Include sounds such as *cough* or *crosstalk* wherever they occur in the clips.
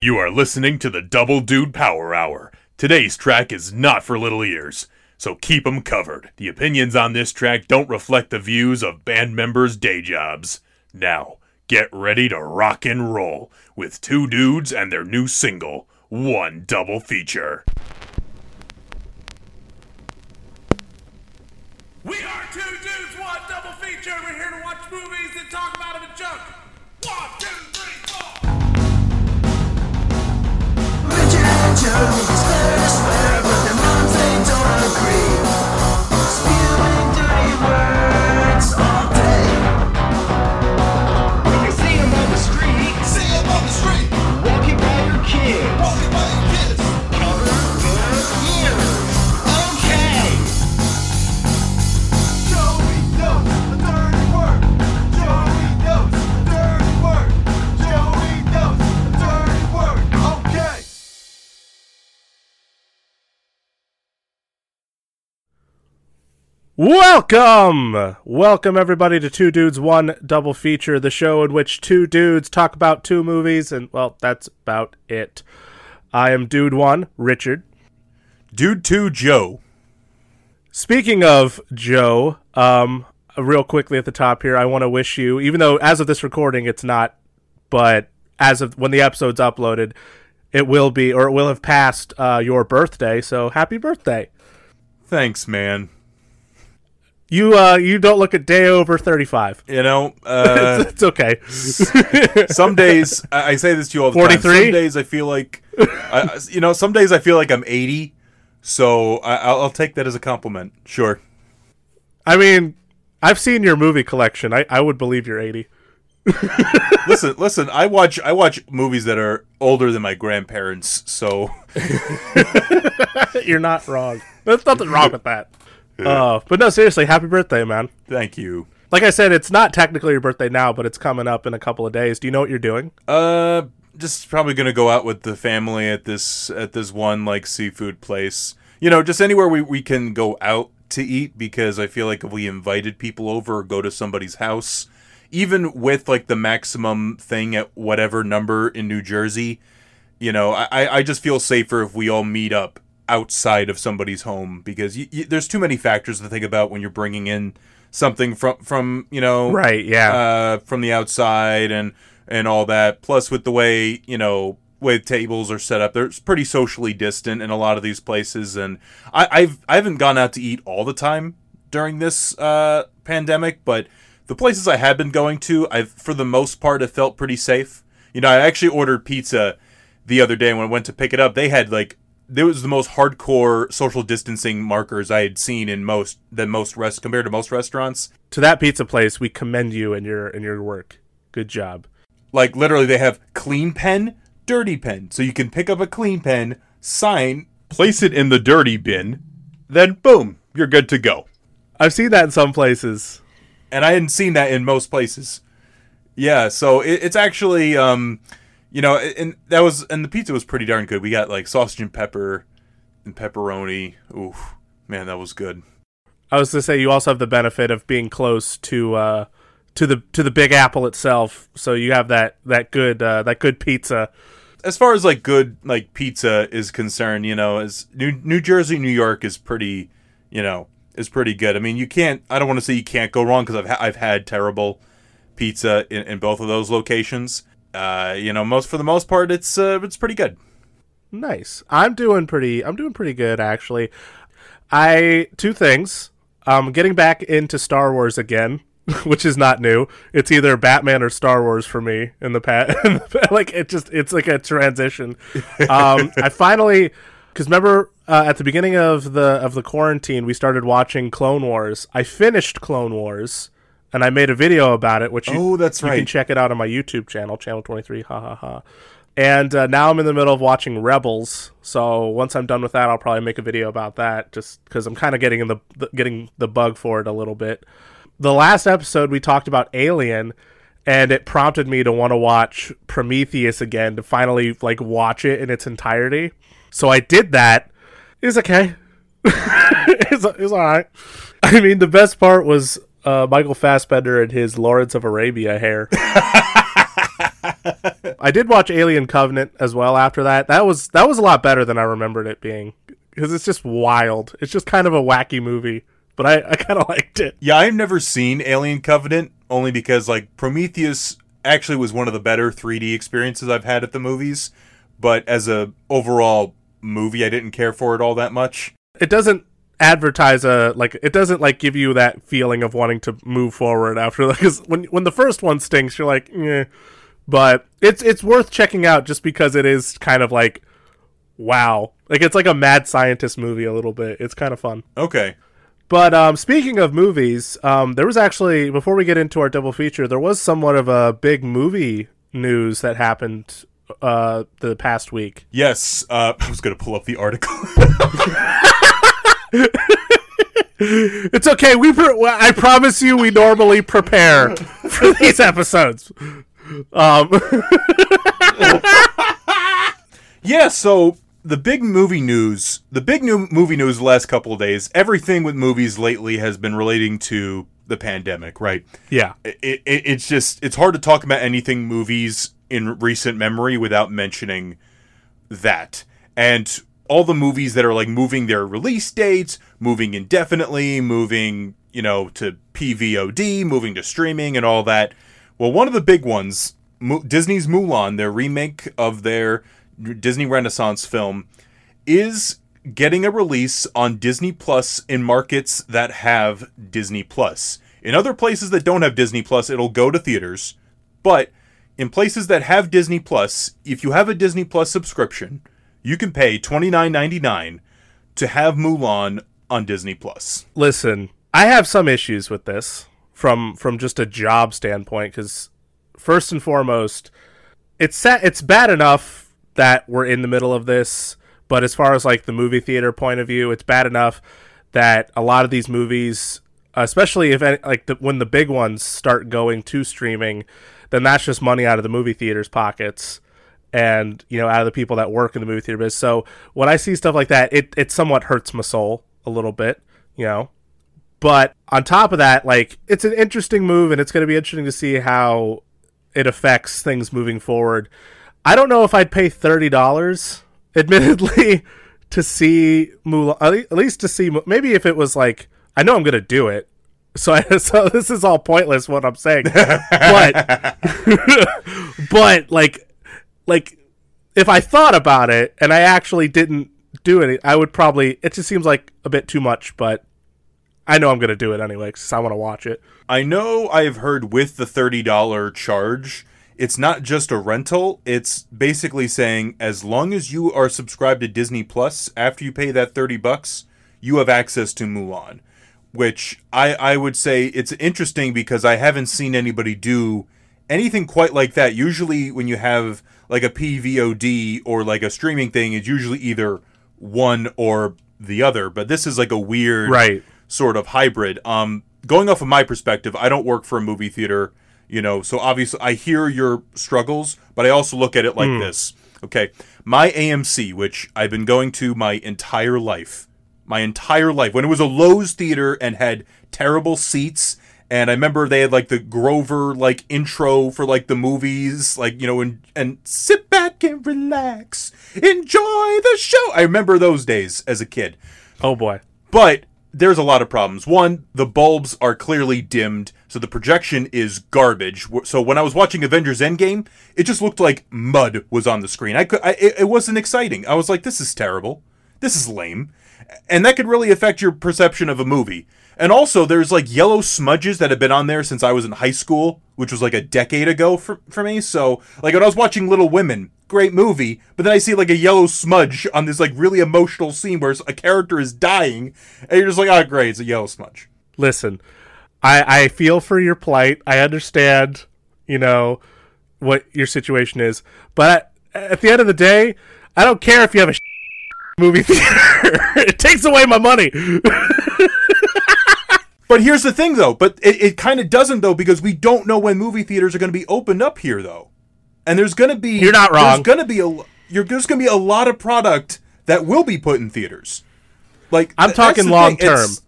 You are listening to the Double Dude Power Hour. Today's track is not for little ears, so keep 'em covered. The opinions on this track don't reflect the views of band members' day jobs. Now, get ready to rock and roll with two dudes and their new single, One Double Feature. We are two dudes, one double feature. Welcome! Welcome, everybody, to Two Dudes, One Double Feature, the show in which two dudes talk about two movies, and, well, that's about it. I am Dude One, Richard. Dude 2 Joe. Speaking of Joe, um, real quickly at the top here, I want to wish you, even though as of this recording it's not, but as of when the episode's uploaded, it will be, or it will have passed uh, your birthday, so happy birthday. Thanks, man. You, uh, you don't look a day over 35. You know, *laughs* uh, it's okay. *laughs* some days I I say this to you all the time. 43? Some days I feel like, I, you know, some days I feel like I'm 80. So I, I'll, I'll take that as a compliment. Sure. I mean, I've seen your movie collection. I, I would believe you're 80. *laughs* listen, listen. I watch I watch movies that are older than my grandparents. So You're not wrong. There's nothing wrong with that. Uh, but no, seriously, happy birthday, man. thank you. Like I said, it's not technically your birthday now, but it's coming up in a couple of days. Do you know what you're doing? Uh, just probably gonna go out with the family at this at this one like seafood place. You know, just anywhere we we can go out to eat because I feel like if we invited people over or go to somebody's house, even with like the maximum thing at whatever number in New Jersey, you know, I I- I just feel safer if we all meet up outside of somebody's home because y- y- there's too many factors to think about when you're bringing in something from from you know Right, yeah. uh, from the outside and and all that. Plus, with the way you know way tables are set up, they're pretty socially distant in a lot of these places. And I, I've I haven't gone out to eat all the time during this uh, pandemic, but the places I have been going to, I've for the most part have felt pretty safe. You know, I actually ordered pizza the other day when I went to pick it up. They had like there was the most hardcore social distancing markers I had seen in most than most rest compared to most restaurants. to that pizza place, we commend you in your in your work. Good job. like literally they have clean pen dirty pen so you can pick up a clean pen sign place it in the dirty bin then boom you're good to go I've seen that in some places. and i hadn't seen that in most places yeah so it, it's actually um you know and that was and the pizza was pretty darn good we got like sausage and pepper and pepperoni oof man that was good I was to say you also have the benefit of being close to uh, to the to the Big Apple itself, so you have that that good uh, that good pizza. as far as like good like pizza is concerned, you know, as New New Jersey, New York is pretty, you know, is pretty good. I mean, you can't. I don't want to say you can't go wrong because I've ha- I've had terrible pizza in, in both of those locations. Uh, you know, most for the most part, it's uh, it's pretty good. Nice. I'm doing pretty. I'm doing pretty good actually. I two things. Um, getting back into Star Wars again, *laughs* which is not new. It's either Batman or Star Wars for me in the past. *laughs* like it just it's like a transition. Um, *laughs* I finally because remember uh, at the beginning of the of the quarantine we started watching Clone Wars. I finished Clone Wars. And I made a video about it, which you, Oh, that's you can check it out on my YouTube channel, Channel Twenty Three. Ha ha ha. And uh, now I'm in the middle of watching Rebels. So once I'm done with that, I'll probably make a video about that, just because I'm kind of getting in the, the getting the bug for it a little bit. The last episode we talked about Alien, and it prompted me to want to watch Prometheus again to finally like watch it in its entirety. So I did that. It was okay. *laughs* it's, it's all right. I mean, the best part was uh, Michael Fassbender and his Lawrence of Arabia hair. *laughs* I did watch Alien Covenant as well after that. That was that was a lot better than I remembered it being because it's just wild. It's just kind of a wacky movie, but I, I kind of liked it. Yeah, I've never seen Alien Covenant only because like Prometheus actually was one of the better 3D experiences I've had at the movies, but as a overall movie I didn't care for it all that much. It doesn't advertise a like it doesn't like give you that feeling of wanting to move forward after because when when the first one stinks you're like eh. but it's it's worth checking out just because it is kind of like wow like it's like a mad scientist movie a little bit it's kind of fun Okay. But um, speaking of movies, um, there was actually before we get into our double feature, there was somewhat of a big movie news that happened uh, the past week. Yes, uh, I was going to pull up the article. *laughs* *laughs* *laughs* It's okay. We pre- I promise you, we normally prepare for *laughs* these episodes. Um, *laughs* yeah, so the big movie news, the big new movie news the last couple of days, everything with movies lately has been relating to the pandemic, right? yeah, it, it, it's just it's hard to talk about anything movies in recent memory without mentioning that and all the movies that are like moving their release dates moving indefinitely moving you know to pvod moving to streaming and all that well one of the big ones Mu- disney's mulan their remake of their disney renaissance film is getting a release on Disney Plus in markets that have Disney Plus. In other places that don't have Disney Plus, it'll go to theaters. But in places that have Disney Plus, if you have a Disney Plus subscription, you can pay $29.99 to have Mulan on Disney Plus. listen, I have some issues with this from from just a job standpoint because first and foremost, it's sa- it's bad enough that we're in the middle of this, but as far as like the movie theater point of view, it's bad enough that a lot of these movies, especially if like the, when the big ones start going to streaming, then that's just money out of the movie theaters' pockets and you know out of the people that work in the movie theater biz. So when I see stuff like that, it it somewhat hurts my soul a little bit, you know. But on top of that, like it's an interesting move, and it's going to be interesting to see how it affects things moving forward. I don't know if I'd pay thirty dollars, *laughs* admittedly, to see Mulan. At least to see, maybe if it was like, I know I'm going to do it. So, I, *laughs* so this is all pointless what I'm saying, *laughs* but but like like if I thought about it and I actually didn't do it, I would probably. It just seems like a bit too much, but I know I'm gonna do it anyway because I want to watch it. I know I've heard with the $30 charge, it's not just a rental. It's basically saying as long as you are subscribed to Disney Plus after you pay that 30 bucks, you have access to Mulan. Which I, I would say it's interesting because I haven't seen anybody do anything quite like that. Usually when you have like a PVOD or like a streaming thing, is usually either one or the other. But this is like a weird Right. sort of hybrid. Um, going off of my perspective, I don't work for a movie theater, you know, so obviously I hear your struggles, but I also look at it like this. Okay, my AMC, which I've been going to my entire life, my entire life, when it was a Loews theater and had terrible seats. And I remember they had like the Grover like intro for like the movies, like you know, and and sit back and relax, enjoy the show. I remember those days as a kid. Oh boy, But there's a lot of problems. One, the bulbs are clearly dimmed, so the projection is garbage. So when I was watching Avengers Endgame, it just looked like mud was on the screen. I could, I, it, it wasn't exciting. I was like, this is terrible. This is lame, and that could really affect your perception of a movie. And also, there's like yellow smudges that have been on there since I was in high school, which was like a decade ago for, for me. So, like when I was watching Little Women, great movie, but then I see like a yellow smudge on this like really emotional scene where a character is dying, and you're just like, oh, great, it's a yellow smudge. listen, I I feel for your plight. I understand, you know, what your situation is, but at, at the end of the day, I don't care if you have a *laughs* movie theater. *laughs* it takes away my money. *laughs* But here's the thing, though. But it, it kind of doesn't, though, because we don't know when movie theaters are going to be opened up here, though. And there's going to be You're not wrong. There's going to be a you're, there's going to be a lot of product that will be put in theaters. Like I'm talking long thing. It's- term.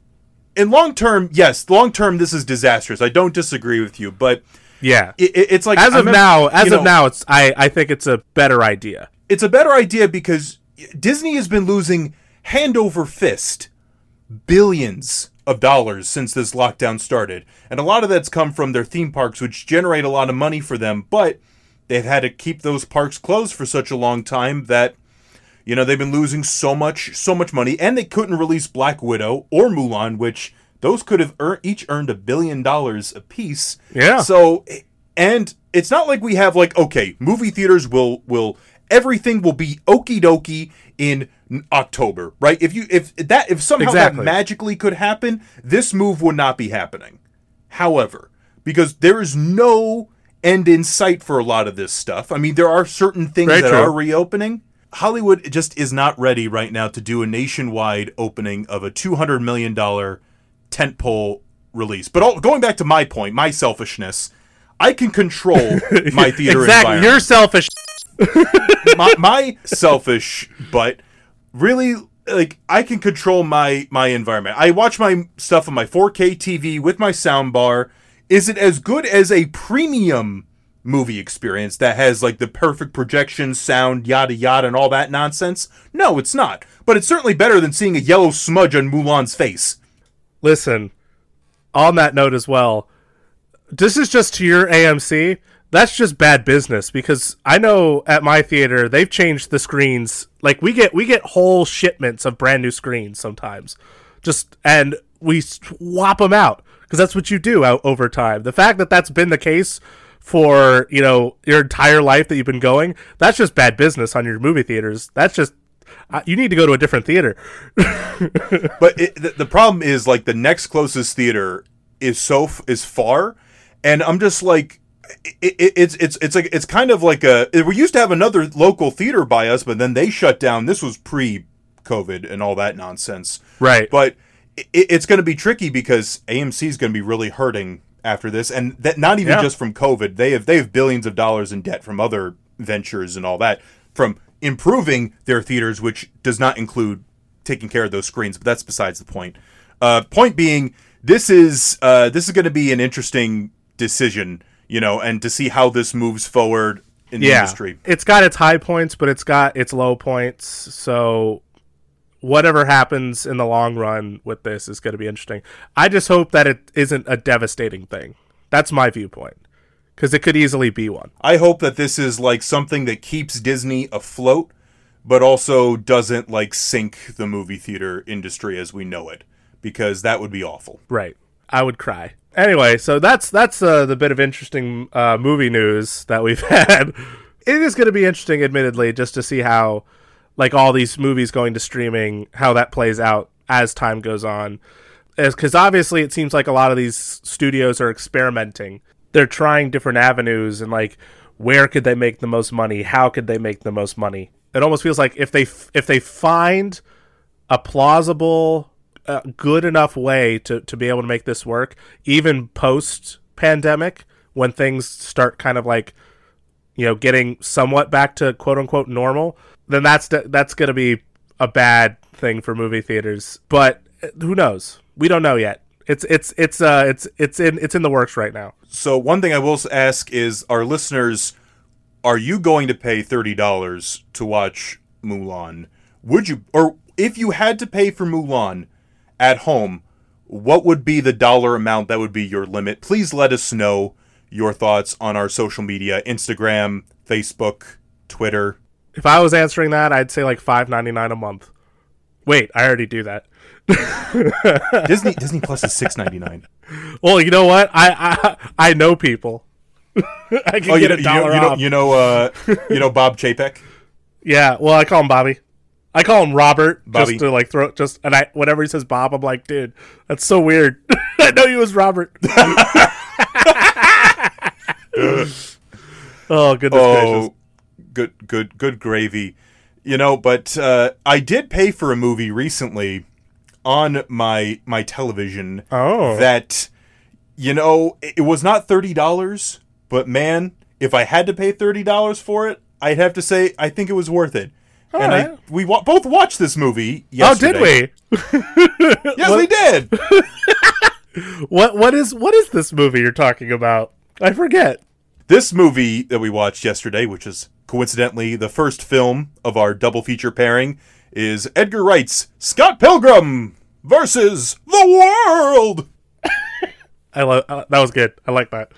In long term, yes, long term, this is disastrous. I don't disagree with you, but Yeah. it, it- it's like as of remember- now, as you of know, now, it's I I think it's a better idea. it's a better idea because Disney has been losing hand over fist billions of dollars since this lockdown started. And a lot of that's come from their theme parks, which generate a lot of money for them, but they've had to keep those parks closed for such a long time that you know they've been losing so much so much money and they couldn't release Black Widow or Mulan, which those could have ear- each earned a billion dollars apiece. Yeah. So and it's not like we have like okay, movie theaters will will everything will be okie dokie in October, right? If you if that if somehow Exactly. that magically could happen, this move would not be happening. However, because there is no end in sight for a lot of this stuff. I mean, there are certain things Very that true. are reopening. Hollywood just is not ready right now to do a nationwide opening of a $200 million tentpole release. But all, going back to my point, my selfishness, I can control *laughs* my theater exactly. environment You're selfish. *laughs* my, my selfish but really like I can control my my environment. I watch my stuff on my 4K TV with my sound bar. Is it as good as a premium movie experience that has like the perfect projection, sound, yada yada, and all that nonsense? No, it's not. But it's certainly better than seeing a yellow smudge on Mulan's face. Listen, on that note as well, this is just to your AMC. That's just bad business because I know at my theater they've changed the screens. Like we get we get whole shipments of brand new screens sometimes, just and we swap them out because that's what you do out over time. The fact that that's been the case for you know your entire life that you've been going, that's just bad business on your movie theaters. That's just you need to go to a different theater. *laughs* but it, the problem is like the next closest theater is so is far and i'm just like it, it, it's it's it's like it's kind of like a we used to have another local theater by us but then they shut down this was pre covid and all that nonsense Right. but it, it's going to be tricky because amc is going to be really hurting after this and that not even Yeah. just from covid they have they have billions of dollars in debt from other ventures and all that from improving their theaters which does not include taking care of those screens but that's besides the point uh, point being this is uh, this is going to be an interesting decision you know and to see how this moves forward in the industry it's got its high points, but it's got its low points. So whatever happens in the long run with this is going to be interesting. I just hope that it isn't a devastating thing. That's my viewpoint because it could easily be one. I hope that this is like something that keeps Disney afloat, but also doesn't like sink the movie theater industry as we know it, because that would be awful. Right. I would cry. Anyway, so that's that's uh, the bit of interesting uh, movie news that we've *laughs* had. It is going to be interesting, admittedly, just to see how, like all these movies going to streaming, how that plays out as time goes on. Because obviously, it seems like a lot of these studios are experimenting. They're trying different avenues and like where could they make the most money? How could they make the most money? It almost feels like if they f- if they find a plausible, uh, good enough way to, to be able to make this work, even post pandemic, when things start kind of like, you know, getting somewhat back to quote unquote normal, then that's that's going to be a bad thing for movie theaters. But uh, who knows? We don't know yet. It's it's it's uh it's it's in it's in the works right now. So one thing I will ask is, our listeners, are you going to pay thirty dollars to watch Mulan? Would you, or if you had to pay for Mulan at home, what would be the dollar amount that would be your limit? Please let us know your thoughts on our social media: Instagram, Facebook, Twitter. If I was answering that, I'd say like five ninety nine a month. Wait, I already do that. *laughs* Disney Disney Plus is six ninety nine. Well, you know what? I I, I know people. *laughs* I can Oh, you get know, a you dollar know, you know, off. you know, uh, you know Bob Chapek. *laughs* Yeah, well, I call him Bobby. I call him Robert Bobby. just to like throw just and I whenever he says Bob, I'm like, dude, that's so weird. *laughs* I know he was Robert. *laughs* oh goodness gracious! Oh, good, good, good gravy. You know, but uh, I did pay for a movie recently on my my television. Oh. that you know it it was not thirty dollars, but man, if I had to pay thirty dollars for it, I'd have to say I think it was worth it. And I we wa- both watched this movie. Oh, did we? *laughs* Yes, we did. *laughs* What what is what is this movie you're talking about? I forget. This movie that we watched yesterday, which is coincidentally the first film of our double feature pairing, is Edgar Wright's Scott Pilgrim versus the World. *laughs* I love uh, that was good. I like that.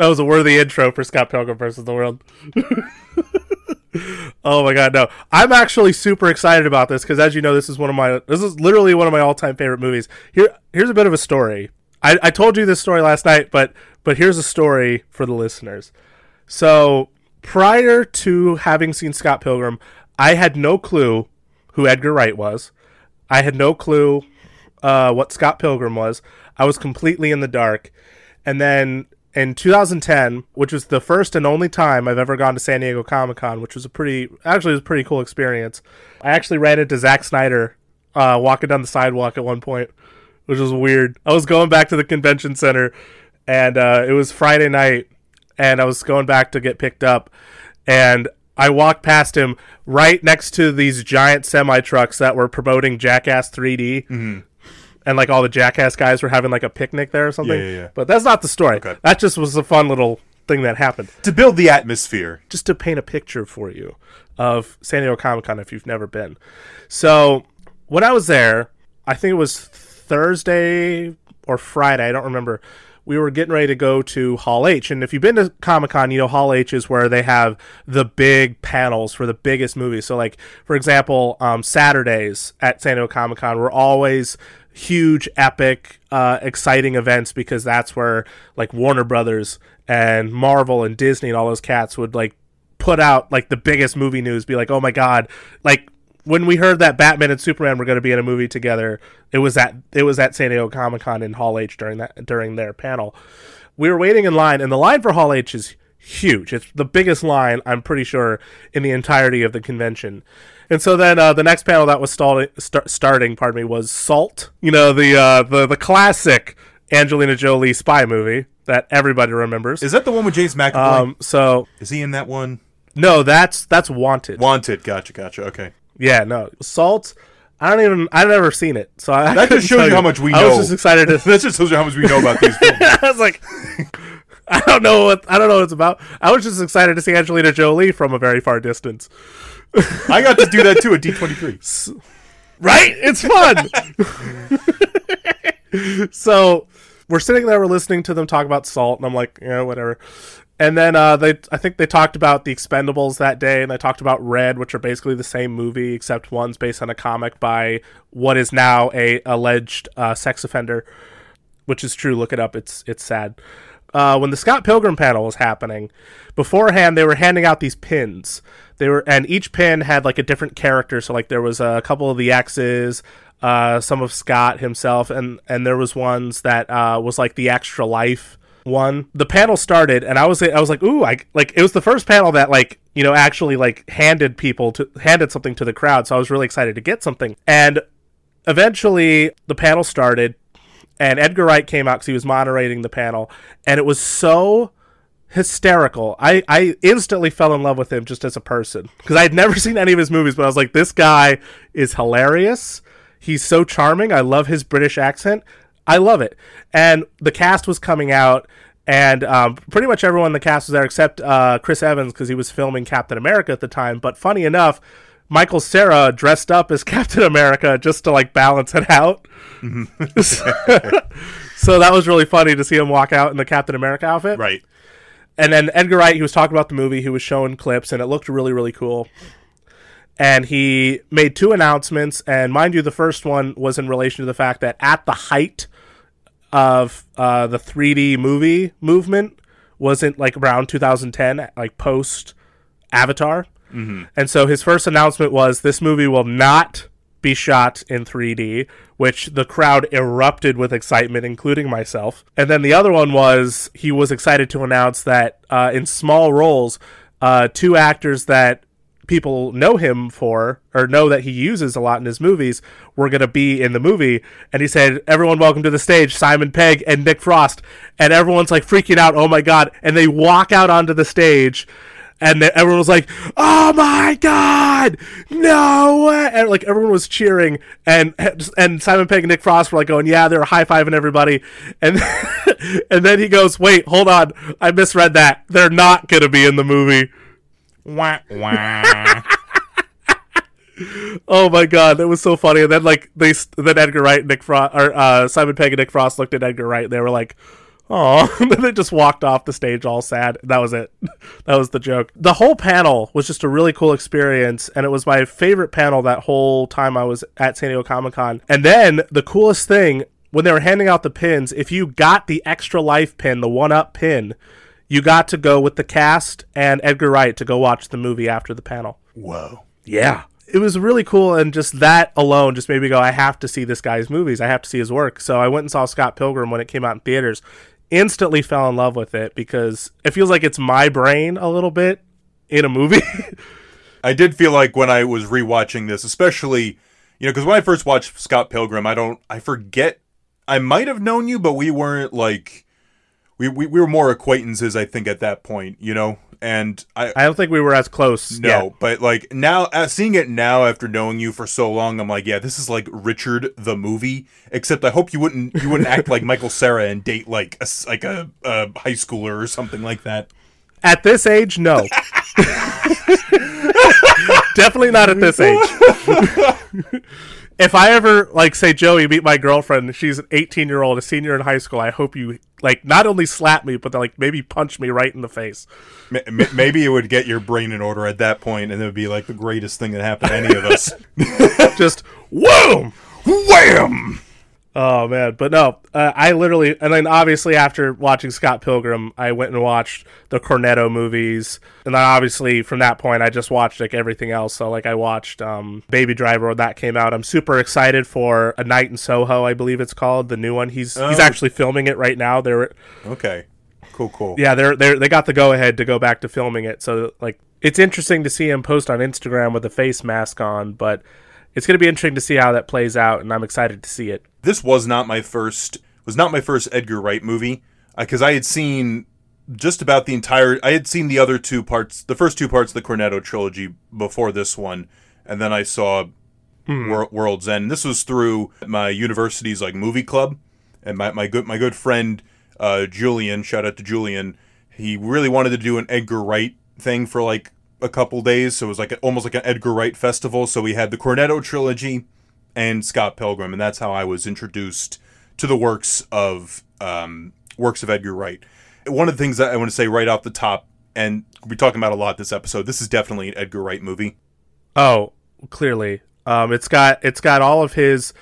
That was a worthy intro for Scott Pilgrim versus the World. *laughs* oh my god, no! I'm actually super excited about this because, as you know, this is one of my this is literally one of my all time favorite movies. Here, here's a bit of a story. I, I told you this story last night, but but here's a story for the listeners. So prior to having seen Scott Pilgrim, I had no clue who Edgar Wright was. I had no clue uh, what Scott Pilgrim was. I was completely in the dark. And then in 2010, which was the first and only time I've ever gone to San Diego Comic Con, which was a pretty, actually, was a pretty cool experience. I actually ran into Zack Snyder uh, walking down the sidewalk at one point, which was weird. I was going back to the convention center, and uh, it was Friday night, and I was going back to get picked up, and I walked past him right next to these giant semi trucks that were promoting Jackass 3D. And like all the Jackass guys were having like a picnic there or something. Yeah, yeah, yeah. But that's not the story. Okay. That just was a fun little thing that happened. To build the atmosphere. Just to paint a picture for you of San Diego Comic Con if you've never been. So when I was there, I think it was Thursday or Friday, I don't remember. We were getting ready to go to Hall H. And if you've been to Comic Con, you know Hall H is where they have the big panels for the biggest movies. So, like, for example, um, Saturdays at San Diego Comic Con were always huge, epic, uh, exciting events because that's where, like, Warner Brothers and Marvel and Disney and all those cats would, like, put out, like, the biggest movie news, be like, oh my God, like, when we heard that Batman and Superman were going to be in a movie together, it was at it was at San Diego Comic Con in Hall H during that during their panel. We were waiting in line, and the line for Hall H is huge. It's the biggest line I'm pretty sure in the entirety of the convention. And so then uh, the next panel that was stall- start, starting, pardon me, was Salt. You know the uh, the the classic Angelina Jolie spy movie that everybody remembers. Is that the one with James McAvoy? um, so is he in that one? no, that's that's Wanted. Wanted. Gotcha. Gotcha. Okay. Yeah, no. Salt. I don't even. I've never seen it, so I *laughs* That just couldn't shows tell you how much we know. I was just excited to. *laughs* That just shows you how much we know about these *laughs* films. I was like, I don't know what I don't know what it's about. I was just excited to see Angelina Jolie from a very far distance. *laughs* I got to do that too at D23. Right? It's fun. *laughs* so we're sitting there, we're listening to them talk about salt, and I'm like, yeah, whatever. And then uh, they, I think they talked about the Expendables that day, and they talked about Red, which are basically the same movie, except one's based on a comic by what is now a alleged uh, sex offender, which is true. Look it up. It's it's sad. Uh, when the Scott Pilgrim panel was happening, beforehand they were handing out these pins. They were, and each pin had like a different character. So like there was a couple of the X's, uh, some of Scott himself, and and there was ones that uh, was like the extra life one. The panel started, and I was I was like, ooh, I like it was the first panel that like you know actually like handed people to handed something to the crowd. So I was really excited to get something, and eventually the panel started and Edgar Wright came out because he was moderating the panel, and it was so hysterical. I, I instantly fell in love with him just as a person because I had never *laughs* seen any of his movies, but I was like, this guy is hilarious. He's so charming. I love his British accent. I love it. And the cast was coming out, and um, pretty much everyone in the cast was there except uh, Chris Evans because he was filming Captain America at the time. But funny enough, Michael Cera dressed up as *laughs* Captain America just to like balance it out. *laughs* so that was really funny to see him walk out in the Captain America outfit. Right. And then Edgar Wright, he was talking about the movie, he was showing clips, and it looked really, really cool. And he made two announcements, and mind you, the first one was in relation to the fact that at the height of uh, the 3D movie movement, wasn't like around 2010, like post Avatar. And so his first announcement was this movie will not be shot in 3D, which the crowd erupted with excitement, including myself. And then the other one was he was excited to announce that uh, in small roles, uh, two actors that people know him for or know that he uses a lot in his movies were going to be in the movie. And he said everyone welcome to the stage simon pegg and nick frost. And everyone's like freaking out oh my god. And they walk out onto the stage and then everyone was like, "Oh my god, no!" way!" And like everyone was cheering, and and Simon Pegg and Nick Frost were like going, "Yeah," they were high fiving everybody, and *laughs* and then he goes, "Wait, hold on, I misread that. They're not gonna be in the movie." Wah, wah. *laughs* Oh my god, that was so funny. And then like they then Edgar Wright and Nick Frost or uh, Simon Pegg and Nick Frost looked at Edgar Wright and they were like, "Oh," *laughs* they just walked off the stage all sad. That was it. *laughs* that was the joke. The whole panel was just a really cool experience, and it was my favorite panel that whole time I was at San Diego Comic Con. And then the coolest thing when they were handing out the pins, if you got the extra life pin, the one up pin, you got to go with the cast and Edgar Wright to go watch the movie after the panel. Whoa. Yeah. It was really cool, and just that alone just made me go, I have to see this guy's movies. I have to see his work. So I went and saw Scott Pilgrim when it came out in theaters. Instantly fell in love with it because it feels like it's my brain a little bit in a movie. *laughs* I did feel like when I was rewatching this, especially, you know, because when I first watched Scott Pilgrim, I don't, I forget, I might have known you, but we weren't like, we, we, we were more acquaintances, I think, at that point, you know? And I, I don't think we were as close. no, yet. but like now, uh, seeing it now after knowing you for so long, I'm like, yeah, this is like Richard the movie. Except I hope you wouldn't you wouldn't act like Michael Cera and date like a like a, a high schooler or something like that. At this age, no. *laughs* Definitely not at this age. *laughs* if I ever like say Joey meet my girlfriend, she's an 18 year old, a senior in high school. I hope you like not only slap me, but like maybe punch me right in the face. Maybe it would get your brain in order at that point, and it would be like the greatest thing that happened to any of us. *laughs* Just whoom. Wham! Oh man, but no, uh, I literally, and then obviously after watching Scott Pilgrim, I went and watched the Cornetto movies, and then obviously from that point, I just watched like everything else. So like I watched um, Baby Driver when that came out. I'm super excited for A Night in Soho, I believe it's called, the new one. He's he's Oh. actually filming it right now. They're Okay, cool, cool. yeah, they're they they got the go ahead to go back to filming it. So like it's interesting to see him post on Instagram with a face mask on, but it's going to be interesting to see how that plays out, and I'm excited to see it. this was not my first was not my first Edgar Wright movie because I had seen just about the entire I had seen the other two parts the first two parts of the Cornetto trilogy before this one and then I saw Wor- World's End this was through my university's like movie club and my, my good my good friend uh, Julian shout out to Julian he really wanted to do an Edgar Wright thing for like a couple days so it was like almost like an Edgar Wright festival so we had the Cornetto trilogy and Scott Pilgrim, and that's how I was introduced to the works of um, works of Edgar Wright. One of the things that I want to say right off the top, and we're talking about a lot this episode. This is definitely an Edgar Wright movie. Oh, clearly. Um, it's got it's got all of his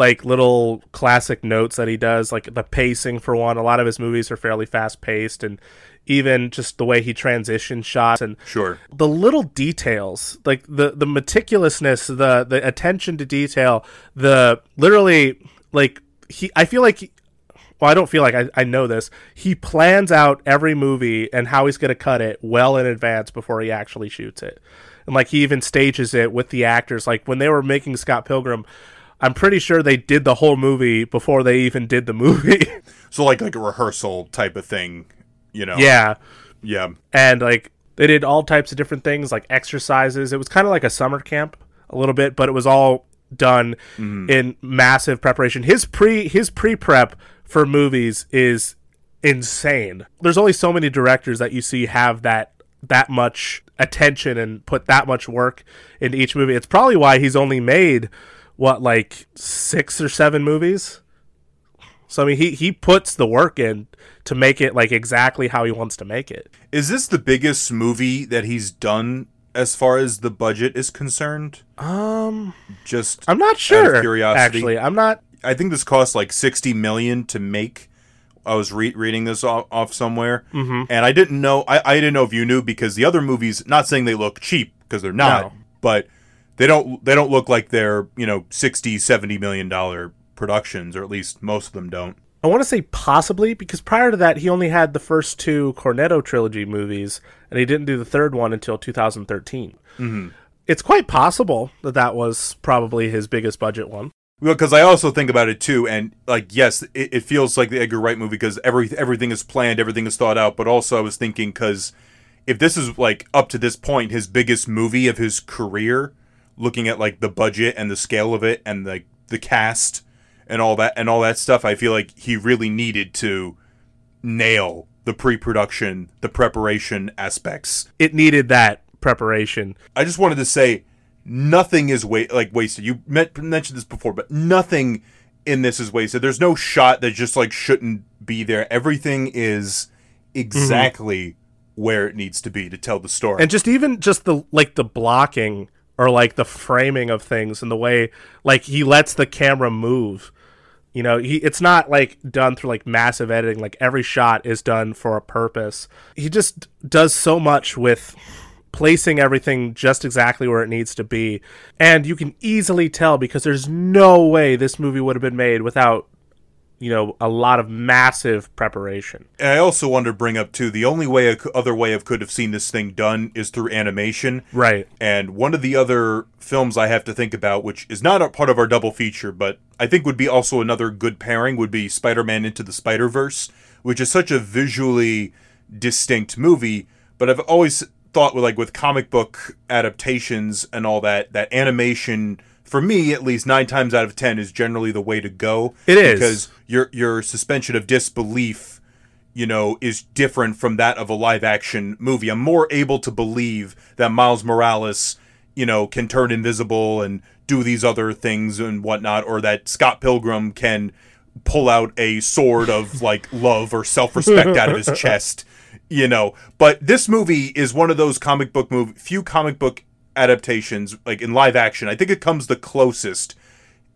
like little classic notes that he does, like the pacing for one. A lot of his movies are fairly fast paced, and even just the way he transitions shots and Sure. the little details, like the the meticulousness, the the attention to detail, the literally like he. I feel like. He, well, I don't feel like I, I know this. He plans out every movie and how he's going to cut it well in advance before he actually shoots it. And like he even stages it with the actors. Like when they were making Scott Pilgrim, I'm pretty sure they did the whole movie before they even did the movie. *laughs* So like like a rehearsal type of thing, you know. yeah. Yeah. and like they did all types of different things like exercises it was kind of like a summer camp a little bit but it was all done mm-hmm. in massive preparation his pre his pre prep for movies is insane there's only so many directors that you see have that that much attention and put that much work into each movie it's probably why he's only made what like six or seven movies so I mean, he he puts the work in to make it like exactly how he wants to make it. Is this the biggest movie that he's done as far as the budget is concerned? Um, Just I'm not out of sure. curiosity. Actually, I'm not. I think this cost like sixty million to make. I was re- reading this off, off somewhere, mm-hmm. and I didn't know. I, I didn't know if you knew because the other movies. Not saying they look cheap because they're not, No. but they don't. They don't look like they're you know 60 70 million dollar productions, or at least most of them don't. I want to say possibly because prior to that, he only had the first two Cornetto trilogy movies, and he didn't do the third one until 2013. Mm-hmm. It's quite possible that that was probably his biggest budget one. Well, because I also think about it too, and like, yes, it, it feels like the Edgar Wright movie because every everything is planned, everything is thought out. But also, I was thinking because if this is like up to this point his biggest movie of his career, looking at like the budget and the scale of it and like the cast and all that and all that stuff, I feel like he really needed to nail the pre-production, the preparation aspects. It needed that preparation. I just wanted to say nothing is wa- like wasted. You met- mentioned this before, but nothing in this is wasted. There's no shot that just like shouldn't be there. Everything is mm-hmm. exactly where it needs to be to tell the story. and just even just the like the blocking or like the framing of things and the way like he lets the camera move. You know he it's not like done through like massive editing. Like every shot is done for a purpose. He just does so much with placing everything just exactly where it needs to be. And you can easily tell because there's no way this movie would have been made without you know a lot of massive preparation And I also wanted to bring up too the only way other way I could have seen this thing done is through animation. right And one of the other films I have to think about, which is not a part of our double feature, but I think would be also another good pairing, would be Spider Man Into the Spider Verse, which is such a visually distinct movie. But I've always thought with like with comic book adaptations and all that, that animation for me at least nine times out of ten is generally the way to go. It is. because your your suspension of disbelief you know, is different from that of a live action movie. I'm more able to believe that Miles Morales, you know, can turn invisible and do these other things and whatnot, or that Scott Pilgrim can pull out a sword of *laughs* like love or self respect out of his chest, you know. But this movie is one of those comic book movie, few comic book adaptations, like in live action. I think it comes the closest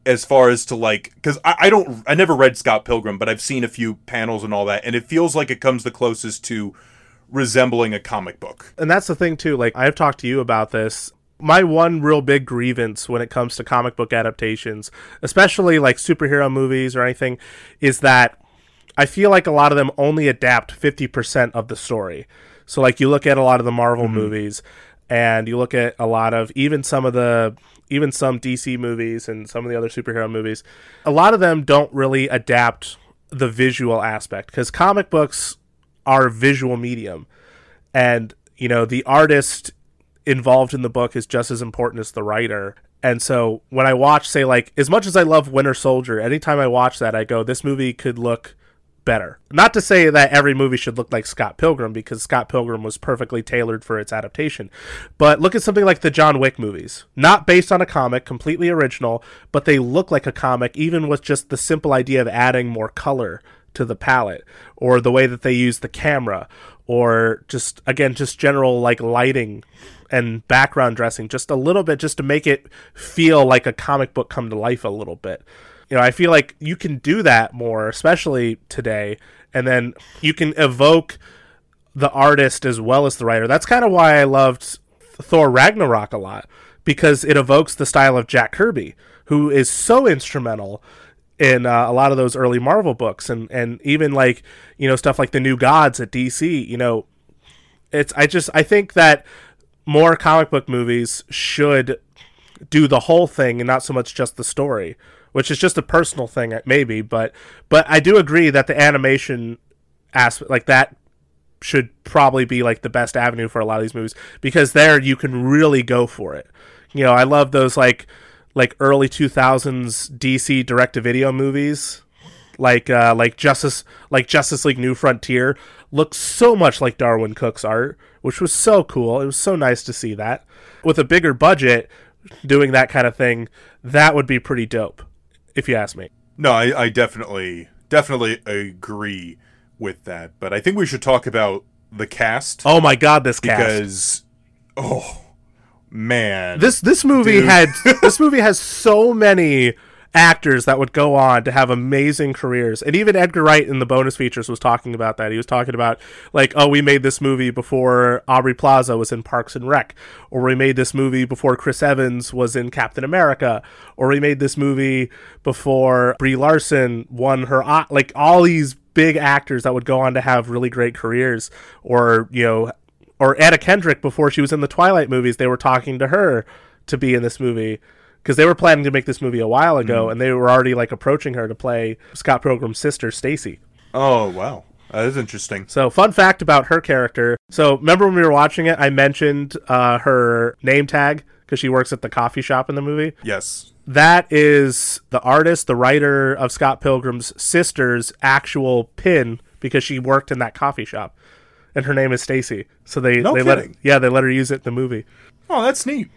as far as to like because I, I don't i never read scott pilgrim but i've seen a few panels and all that and it feels like it comes the closest to resembling a comic book. And that's the thing too like i've talked to you about this. My one real big grievance when it comes to comic book adaptations especially like superhero movies or anything is that i feel like a lot of them only adapt 50% of the story. So like you look at a lot of the marvel mm-hmm. movies and you look at a lot of even some of the even some dc movies and some of the other superhero movies a lot of them don't really adapt the visual aspect because comic books are visual medium. And you know the artist involved in the book is just as important as the writer. And so when i watch say like as much as i love winter soldier anytime i watch that i go this movie could look better. Not to say that every movie should look like scott pilgrim because scott pilgrim was perfectly tailored for its adaptation. But look at something like the john wick movies. Not based on a comic completely original but they look like a comic even with just the simple idea of adding more color to the palette or the way that they use the camera or just again just general like lighting and background dressing just a little bit just to make it feel like a comic book come to life a little bit you know i feel like you can do that more especially today. And then you can evoke the artist as well as the writer. That's kind of why i loved thor ragnarok a lot because it evokes the style of jack kirby who is so instrumental in uh, a lot of those early Marvel books, and and even like you know stuff like the New Gods at DC. You know, it's I just I think that more comic book movies should do the whole thing and not so much just the story, which is just a personal thing uh, maybe, but but I do agree that the animation aspect like that should probably be like the best avenue for a lot of these movies because there you can really go for it. You know, I love those like like early 2000s DC direct to video movies like uh like Justice like Justice League New Frontier looks so much like Darwin Cooke's art, which was so cool. It was so nice to see that. With a bigger budget doing that kind of thing, that would be pretty dope if you ask me. no I, I definitely definitely agree with that but i think we should talk about the cast Oh my god, this cast. because oh man this this movie Dude. had *laughs* this movie has so many actors that would go on to have amazing careers. And even edgar wright in the bonus features was talking about that. He was talking about like oh we made this movie before aubrey plaza was in parks and rec or we made this movie before chris evans was in captain america or we made this movie before brie larson won her like all these big actors that would go on to have really great careers or you know or Anna Kendrick before she was in the Twilight movies, they were talking to her to be in this movie because they were planning to make this movie a while ago, and they were already like approaching her to play Scott Pilgrim's sister, Stacy. oh wow That is interesting. So, fun fact about her character. So, remember when we were watching it, I mentioned uh, her name tag because she works at the coffee shop in the movie. Yes. That is the artist, the writer of Scott Pilgrim's sister's actual pin because she worked in that coffee shop, and her name is Stacy. So they No they let kidding. yeah they let her use it in the movie. Oh, that's neat.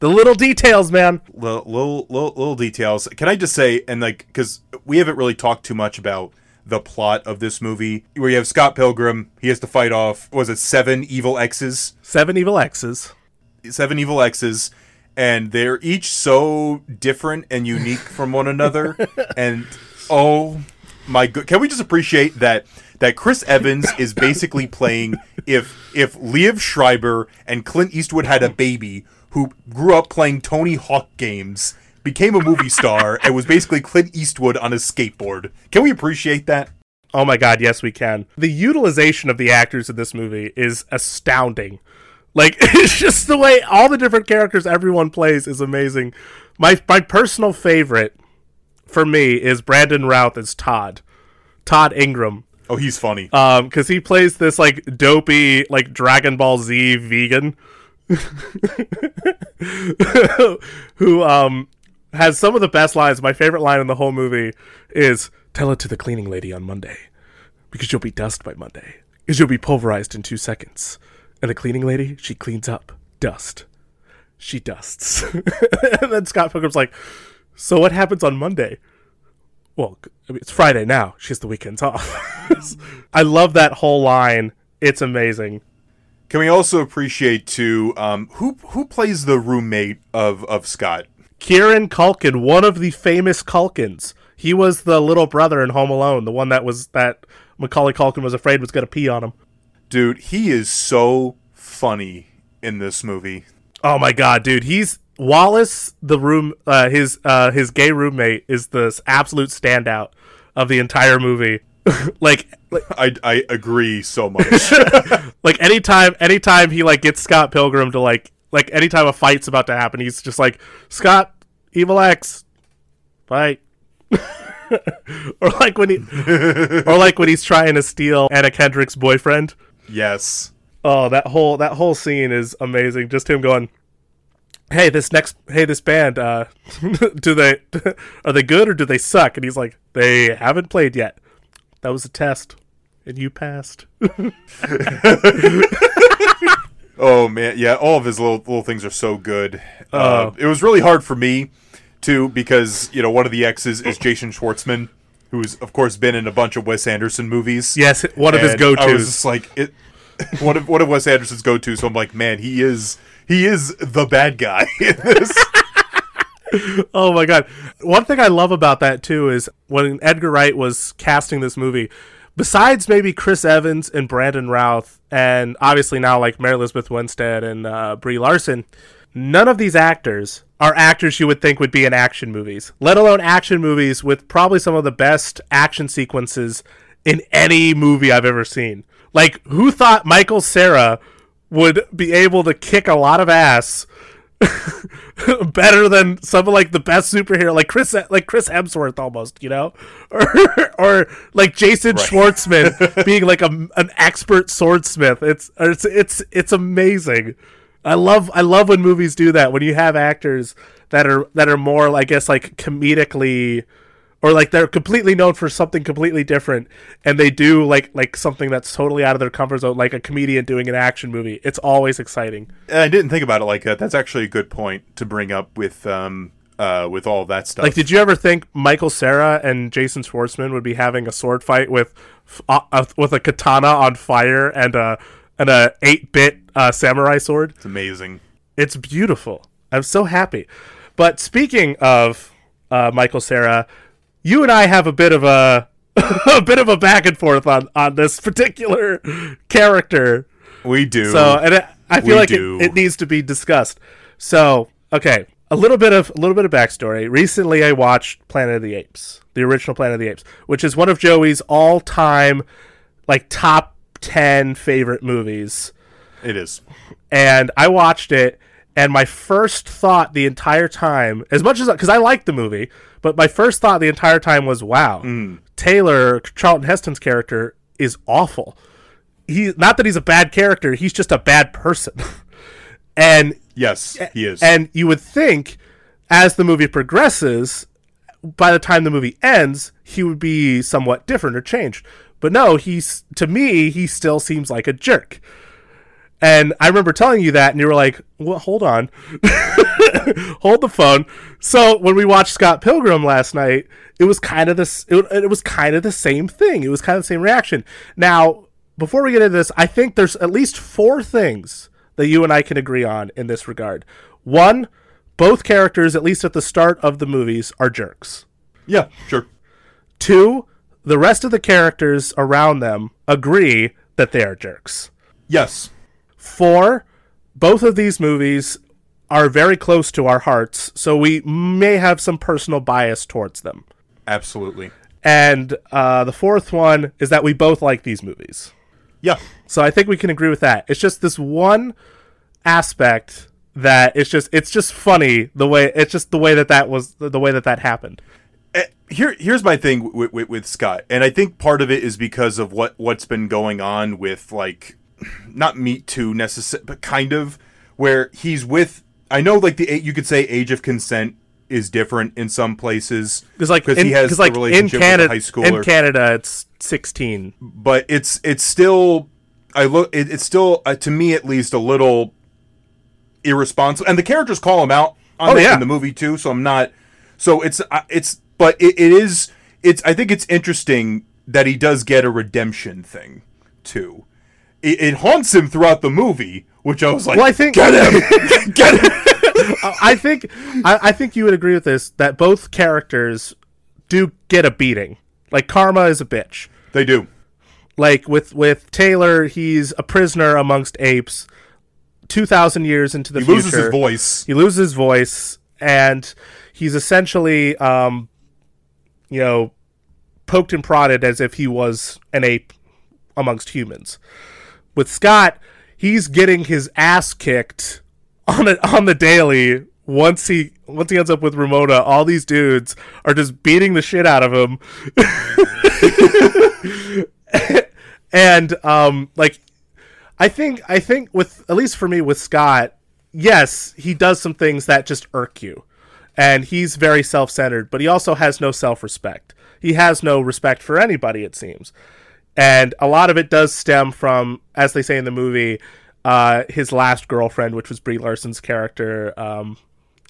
The little details, man. Little, little, little, little details. Can I just say, and like, because we haven't really talked too much about the plot of this movie, where you have Scott Pilgrim, he has to fight off, was it seven evil exes? Seven evil X's. seven evil exes and they're each so different and unique from one another *laughs* and oh my good can we just appreciate that that Chris Evans is basically playing if if Liev Schreiber and Clint Eastwood had a baby who grew up playing Tony Hawk games became a movie star and was basically Clint Eastwood on a skateboard can we appreciate that Oh my god, yes we can. The utilization of the actors in this movie is astounding. Like *laughs* it's just the way all the different characters everyone plays is amazing. My my personal favorite for me is Brandon Routh as Todd. Todd Ingram. oh he's funny Um, because he plays this like dopey, like Dragon Ball Z vegan *laughs* who um has some of the best lines. My favorite line in the whole movie is tell it to the cleaning lady on Monday. Because you'll be dust by Monday. Because you'll be pulverized in two seconds. And the cleaning lady, she cleans up dust. She dusts. *laughs* and then Scott Pilgrim's like, So what happens on Monday? Well, I mean, it's Friday now. She has the weekends off. *laughs* I love that whole line. It's amazing. Can we also appreciate too um who who plays the roommate of of Scott Kieran Culkin, one of the famous Culkins. He was the little brother in Home Alone, the one that was that Macaulay Culkin was afraid was going to pee on him. Dude, he is so funny in this movie. Oh my god, dude, he's Wallace, the room, uh, his uh, his gay roommate is the absolute standout of the entire movie. *laughs* like, like, I, I agree so much. *laughs* like anytime, anytime he like gets Scott Pilgrim to like, like anytime a fight's about to happen, he's just like Scott, Evil X, fight. *laughs* or like when he, or like when he's trying to steal Anna Kendrick's boyfriend. yes. Oh, that whole that whole scene is amazing. Just him going, "Hey, this next hey this band, uh do they are they good or do they suck?" And he's like, "They haven't played yet. That was a test, and you passed." *laughs* Oh man, yeah. All of his little little things are so good. Uh, Oh. it was really hard for me too because you know one of the exes is Jason Schwartzman, who's of course been in a bunch of Wes Anderson movies. yes, one of his And go I was just like it. *laughs* One of one of Wes Anderson's go tos. So I'm like, man, he is he is the bad guy *laughs* in this. Oh my god! One thing I love about that too is when Edgar Wright was casting this movie. Besides maybe Chris Evans and Brandon Routh, and obviously now like Mary Elizabeth Winstead and uh, Brie Larson, none of these actors are actors you would think would be in action movies, let alone action movies with probably some of the best action sequences in any movie I've ever seen. Like, who thought Michael Cera would be able to kick a lot of ass *laughs* better than some of like the best superhero, like Chris, like Chris Hemsworth, almost, you know, *laughs* or or like Jason Schwartzman *laughs* being like a, an expert swordsmith. It's it's it's it's amazing. I love I love when movies do that when you have actors that are that are more, I guess, like comedically. Or like they're completely known for something completely different, and they do like like something that's totally out of their comfort zone, like a comedian doing an action movie. It's always exciting. And I didn't think about it like that. That's actually a good point to bring up with um uh with all that stuff. Like, did you ever think Michael Cera and Jason Schwartzman would be having a sword fight with uh, uh, with a katana on fire and a and a eight bit uh, samurai sword? it's amazing. It's beautiful. I'm so happy. But speaking of uh, Michael Cera, you and I have a bit of a *laughs* a bit of a back and forth on on this particular character. We do. So, and it, I feel We like it, it needs to be discussed. So, okay, a little bit of a little bit of backstory. Recently, I watched Planet of the Apes, the original Planet of the Apes, which is one of Joey's all-time like top ten favorite movies. it is. And I watched it, and my first thought the entire time, as much as because I liked the movie, but my first thought the entire time was, "Wow, mm. Taylor Charlton Heston's character." is awful. He not that he's a bad character, he's just a bad person. *laughs* and Yes, he is. and you would think as the movie progresses, by the time the movie ends, he would be somewhat different or changed. But no, he's to me, he still seems like a jerk. And I remember telling you that, and you were like, "Well, hold on, *laughs* hold the phone." So when we watched Scott Pilgrim last night, it was kind of this. It, it was kind of the same thing. It was kind of the same reaction. Now, before we get into this, I think there's at least four things that you and I can agree on in this regard. One, both characters, at least at the start of the movies, are jerks. yeah, sure. Two, the rest of the characters around them agree that they are jerks. Yes. Four, both of these movies are very close to our hearts, so we may have some personal bias towards them. Absolutely. And uh, the fourth one is that we both like these movies. Yeah. So I think we can agree with that. It's just this one aspect that it's just it's just funny the way it's just the way that that was the way that that happened. Eh, Here, here's my thing with, with, with Scott, and I think part of it is because of what what's been going on with like, not Me Too necessarily, but kind of where he's with. I know, like the you could say age of consent is different in some places Because like in, he has like in relationship Canada, with a high schooler. in Canada, it's sixteen. but it's it's still I look it, it's still uh, to me at least a little irresponsible and the characters call him out on Oh, the, yeah. in the movie too so I'm not so it's uh, it's but it, it is it's I think it's interesting that he does get a redemption thing too it, it haunts him throughout the movie which I was like Well, I think get him *laughs* get him *laughs* I think I, I think you would agree with this that both characters do get a beating. Like Karma is a bitch. they do Like with with Taylor, he's a prisoner amongst apes. Two thousand years into the he future, he loses his voice he loses his voice and he's essentially um you know poked and prodded as if he was an ape amongst humans with scott he's getting his ass kicked on it on the daily once he once he ends up with ramona all these dudes are just beating the shit out of him *laughs* and um like I think I think with at least for me with Scott, yes, he does some things that just irk you. And he's very self-centered, but he also has no self-respect. He has no respect for anybody it seems. And a lot of it does stem from as they say in the movie uh his last girlfriend which was Brie Larson's character um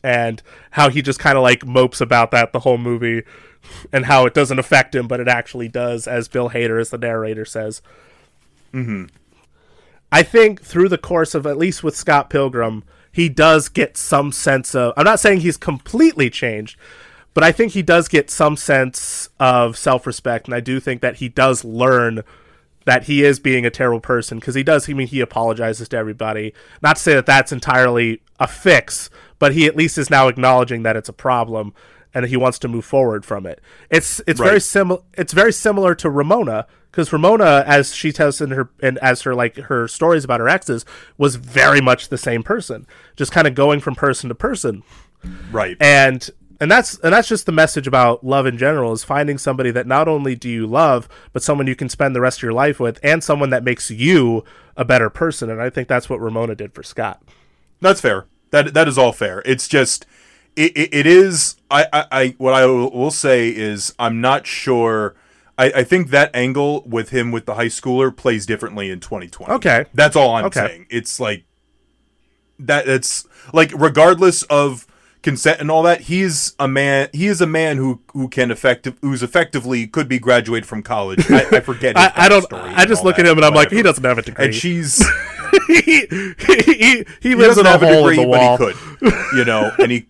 and how he just kind of like mopes about that the whole movie and how it doesn't affect him but it actually does as Bill Hader as the narrator says. I think through the course of at least with Scott Pilgrim, he does get some sense of. I'm not saying he's completely changed, but I think he does get some sense of self respect, and I do think that he does learn that he is being a terrible person because he does. I mean, he apologizes to everybody. Not to say that that's entirely a fix, but he at least is now acknowledging that it's a problem and he wants to move forward from it. It's it's very similar. It's very similar to Ramona because Ramona, as she tells in her and as her like her stories about her exes, was very much the same person, just kind of going from person to person right and and that's and that's just the message about love in general is finding somebody that not only do you love but someone you can spend the rest of your life with and someone that makes you a better person and i think that's what ramona did for scott That's fair. That that is all fair. It's just it, it, it is I, I, I what I will say is I'm not sure I, I think that angle with him with the high schooler plays differently in 2020. Okay. That's all I'm Okay. saying. It's like that it's like regardless of consent and all that, he's a man he is a man who who can effective who's effectively could be graduated from college. I, I forget *laughs* I, I don't i just look at him and i'm like he doesn't have a degree and she's *laughs* he, he, he, he lives in doesn't a have a degree, in the wall but he could, *laughs* you know, and he,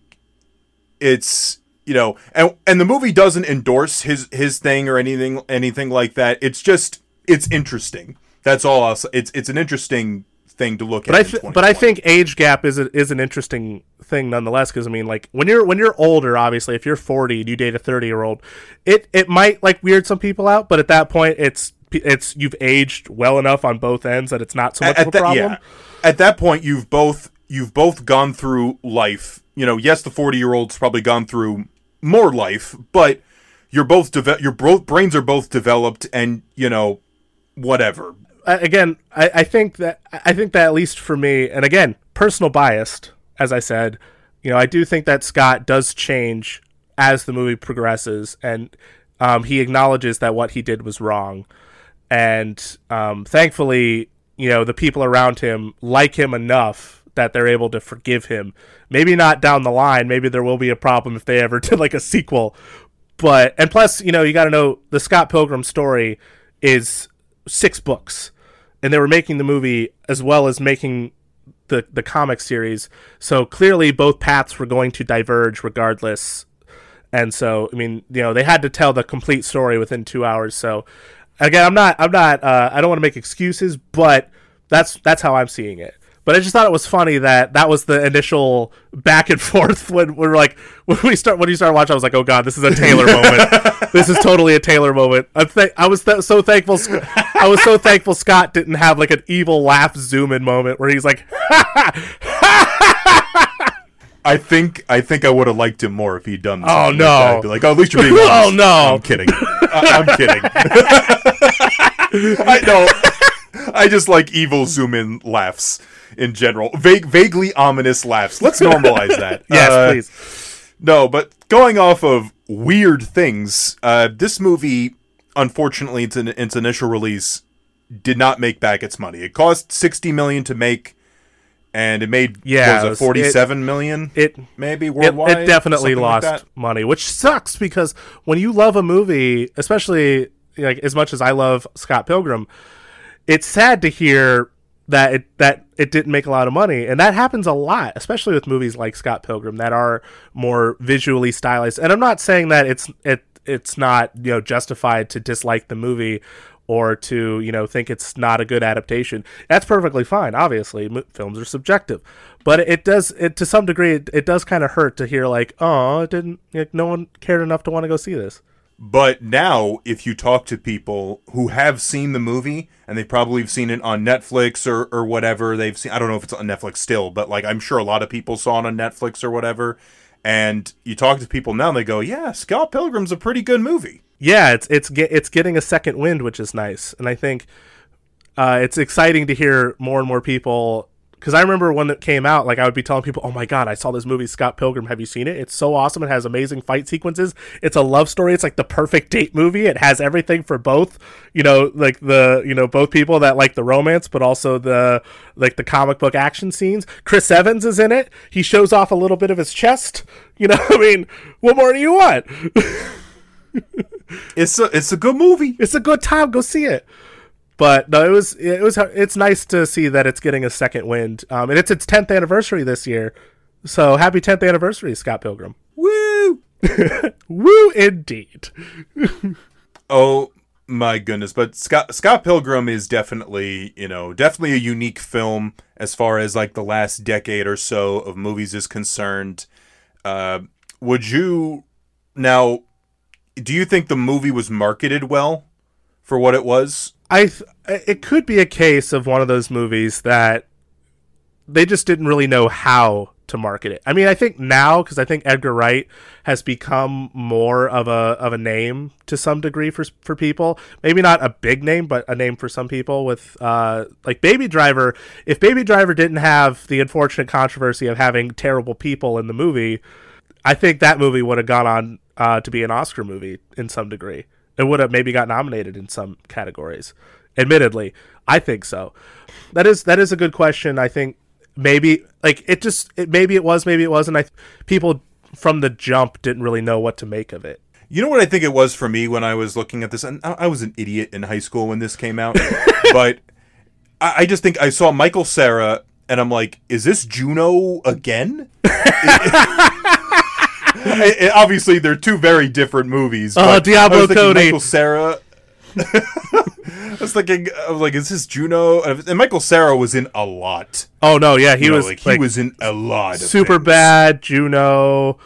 it's, you know, and and the movie doesn't endorse his his thing or anything anything like that. It's just it's interesting. That's all I'll say. It's it's an interesting thing to look but I at. in th- but I think age gap is a, is an interesting thing nonetheless because I mean like when you're when you're older obviously if you're 40 and you date a 30 year old it it might like weird some people out but at that point it's it's you've aged well enough on both ends that it's not so much at, of a that, problem. yeah, at that point you've both you've both gone through life. You know, yes, the forty year old's probably gone through more life, but you're both deve- your both brains are both developed, and you know, whatever. Again, I, I think that I think that at least for me, and again, personal biased, as I said, you know, I do think that Scott does change as the movie progresses, and um, he acknowledges that what he did was wrong, and um, thankfully, you know, the people around him like him enough that they're able to forgive him. Maybe not down the line. Maybe there will be a problem if they ever *laughs* did like a sequel. But and plus, you know, you got to know the Scott Pilgrim story is six books, and they were making the movie as well as making the the comic series. So clearly, both paths were going to diverge regardless. And so, I mean, you know, they had to tell the complete story within two hours. So, again, I'm not, I'm not, uh, I don't want to make excuses, but that's that's how I'm seeing it. But I just thought it was funny that that was the initial back and *laughs* forth when we're like when we start when you start watching. I was like, oh god, this is a Taylor *laughs* moment. this is totally a Taylor moment. I'm th- I was th- so thankful. I was so thankful Scott didn't have like an evil laugh zoom in moment where he's like, *laughs* I think I think I would have liked him more if he'd done. Oh, no. like that. I'd be like, oh, at least you're being *laughs* honest. Oh, no. I'm kidding. I, I'm kidding. *laughs* I know. I just like evil zoom in laughs in general. Vague, vaguely ominous laughs. Let's normalize that. yes, Uh, please. No, but going off of weird things, uh, this movie, unfortunately, its, its initial release did not make back its money. It cost sixty million to make, and it made Yeah, it was it forty-seven million? It maybe worldwide. it definitely something like lost money, which sucks because when you love a movie, especially like as much as I love Scott Pilgrim, it's sad to hear that it that it didn't make a lot of money, and that happens a lot, especially with movies like Scott Pilgrim that are more visually stylized. And I'm not saying that it's it it's not you know justified to dislike the movie or to you know think it's not a good adaptation. That's perfectly fine obviously. M- films are subjective. But it does it to some degree it, it does kind of hurt to hear like oh it didn't like, no one cared enough to want to go see this. But now, if you talk to people who have seen the movie and they probably have seen it on Netflix or, or whatever, they've seen, I don't know if it's on Netflix still, but like I'm sure a lot of people saw it on Netflix or whatever. And you talk to people now and they go, yeah, Scott Pilgrim's a pretty good movie. yeah it's it's it's getting a second wind which is nice and i think uh, it's exciting to hear more and more people because I remember when it came out, like I would be telling people, "Oh my god, I saw this movie, Scott Pilgrim. Have you seen it? It's so awesome. It has amazing fight sequences. It's a love story. It's like the perfect date movie. It has everything for both, you know, like the you know both people that like the romance, but also the like the comic book action scenes. Chris Evans is in it. He shows off a little bit of his chest. You know, *laughs* I mean, what more do you want? *laughs* It's a it's a good movie. it's a good time. Go see it. But no, it was it was it's nice to see that it's getting a second wind. Um, and it's its tenth anniversary this year. So happy tenth anniversary, Scott Pilgrim. Woo! *laughs* Woo, indeed. *laughs* Oh my goodness! But Scott Scott Pilgrim is definitely you know definitely a unique film as far as like the last decade or so of movies is concerned. Uh, would you now? Do you think the movie was marketed well for what it was? I th- it could be a case of one of those movies that they just didn't really know how to market it. I mean, I think now because I think Edgar Wright has become more of a of a name to some degree for for people. Maybe not a big name, but a name for some people. With uh, like Baby Driver, if Baby Driver didn't have the unfortunate controversy of having terrible people in the movie, I think that movie would have gone on uh, to be an Oscar movie in some degree. It would have maybe got nominated in some categories. Admittedly, I think so. That is that is a good question. I think maybe like it just it, maybe it was maybe it wasn't. I people from the jump didn't really know what to make of it. You know what I think it was for me when I was looking at this, and I I was an idiot in high school when this came out, *laughs* but I, I just think I saw Michael Cera, and I'm like, is this Juno again? *laughs* Obviously, they're two very different movies. Oh, but Diablo I was thinking Cody. Michael Cera. *laughs* I was thinking, I was like, is this Juno? And Michael Cera was in a lot. Oh no, yeah, he You know, was like, like, he was in a lot. Super things. bad. Juno,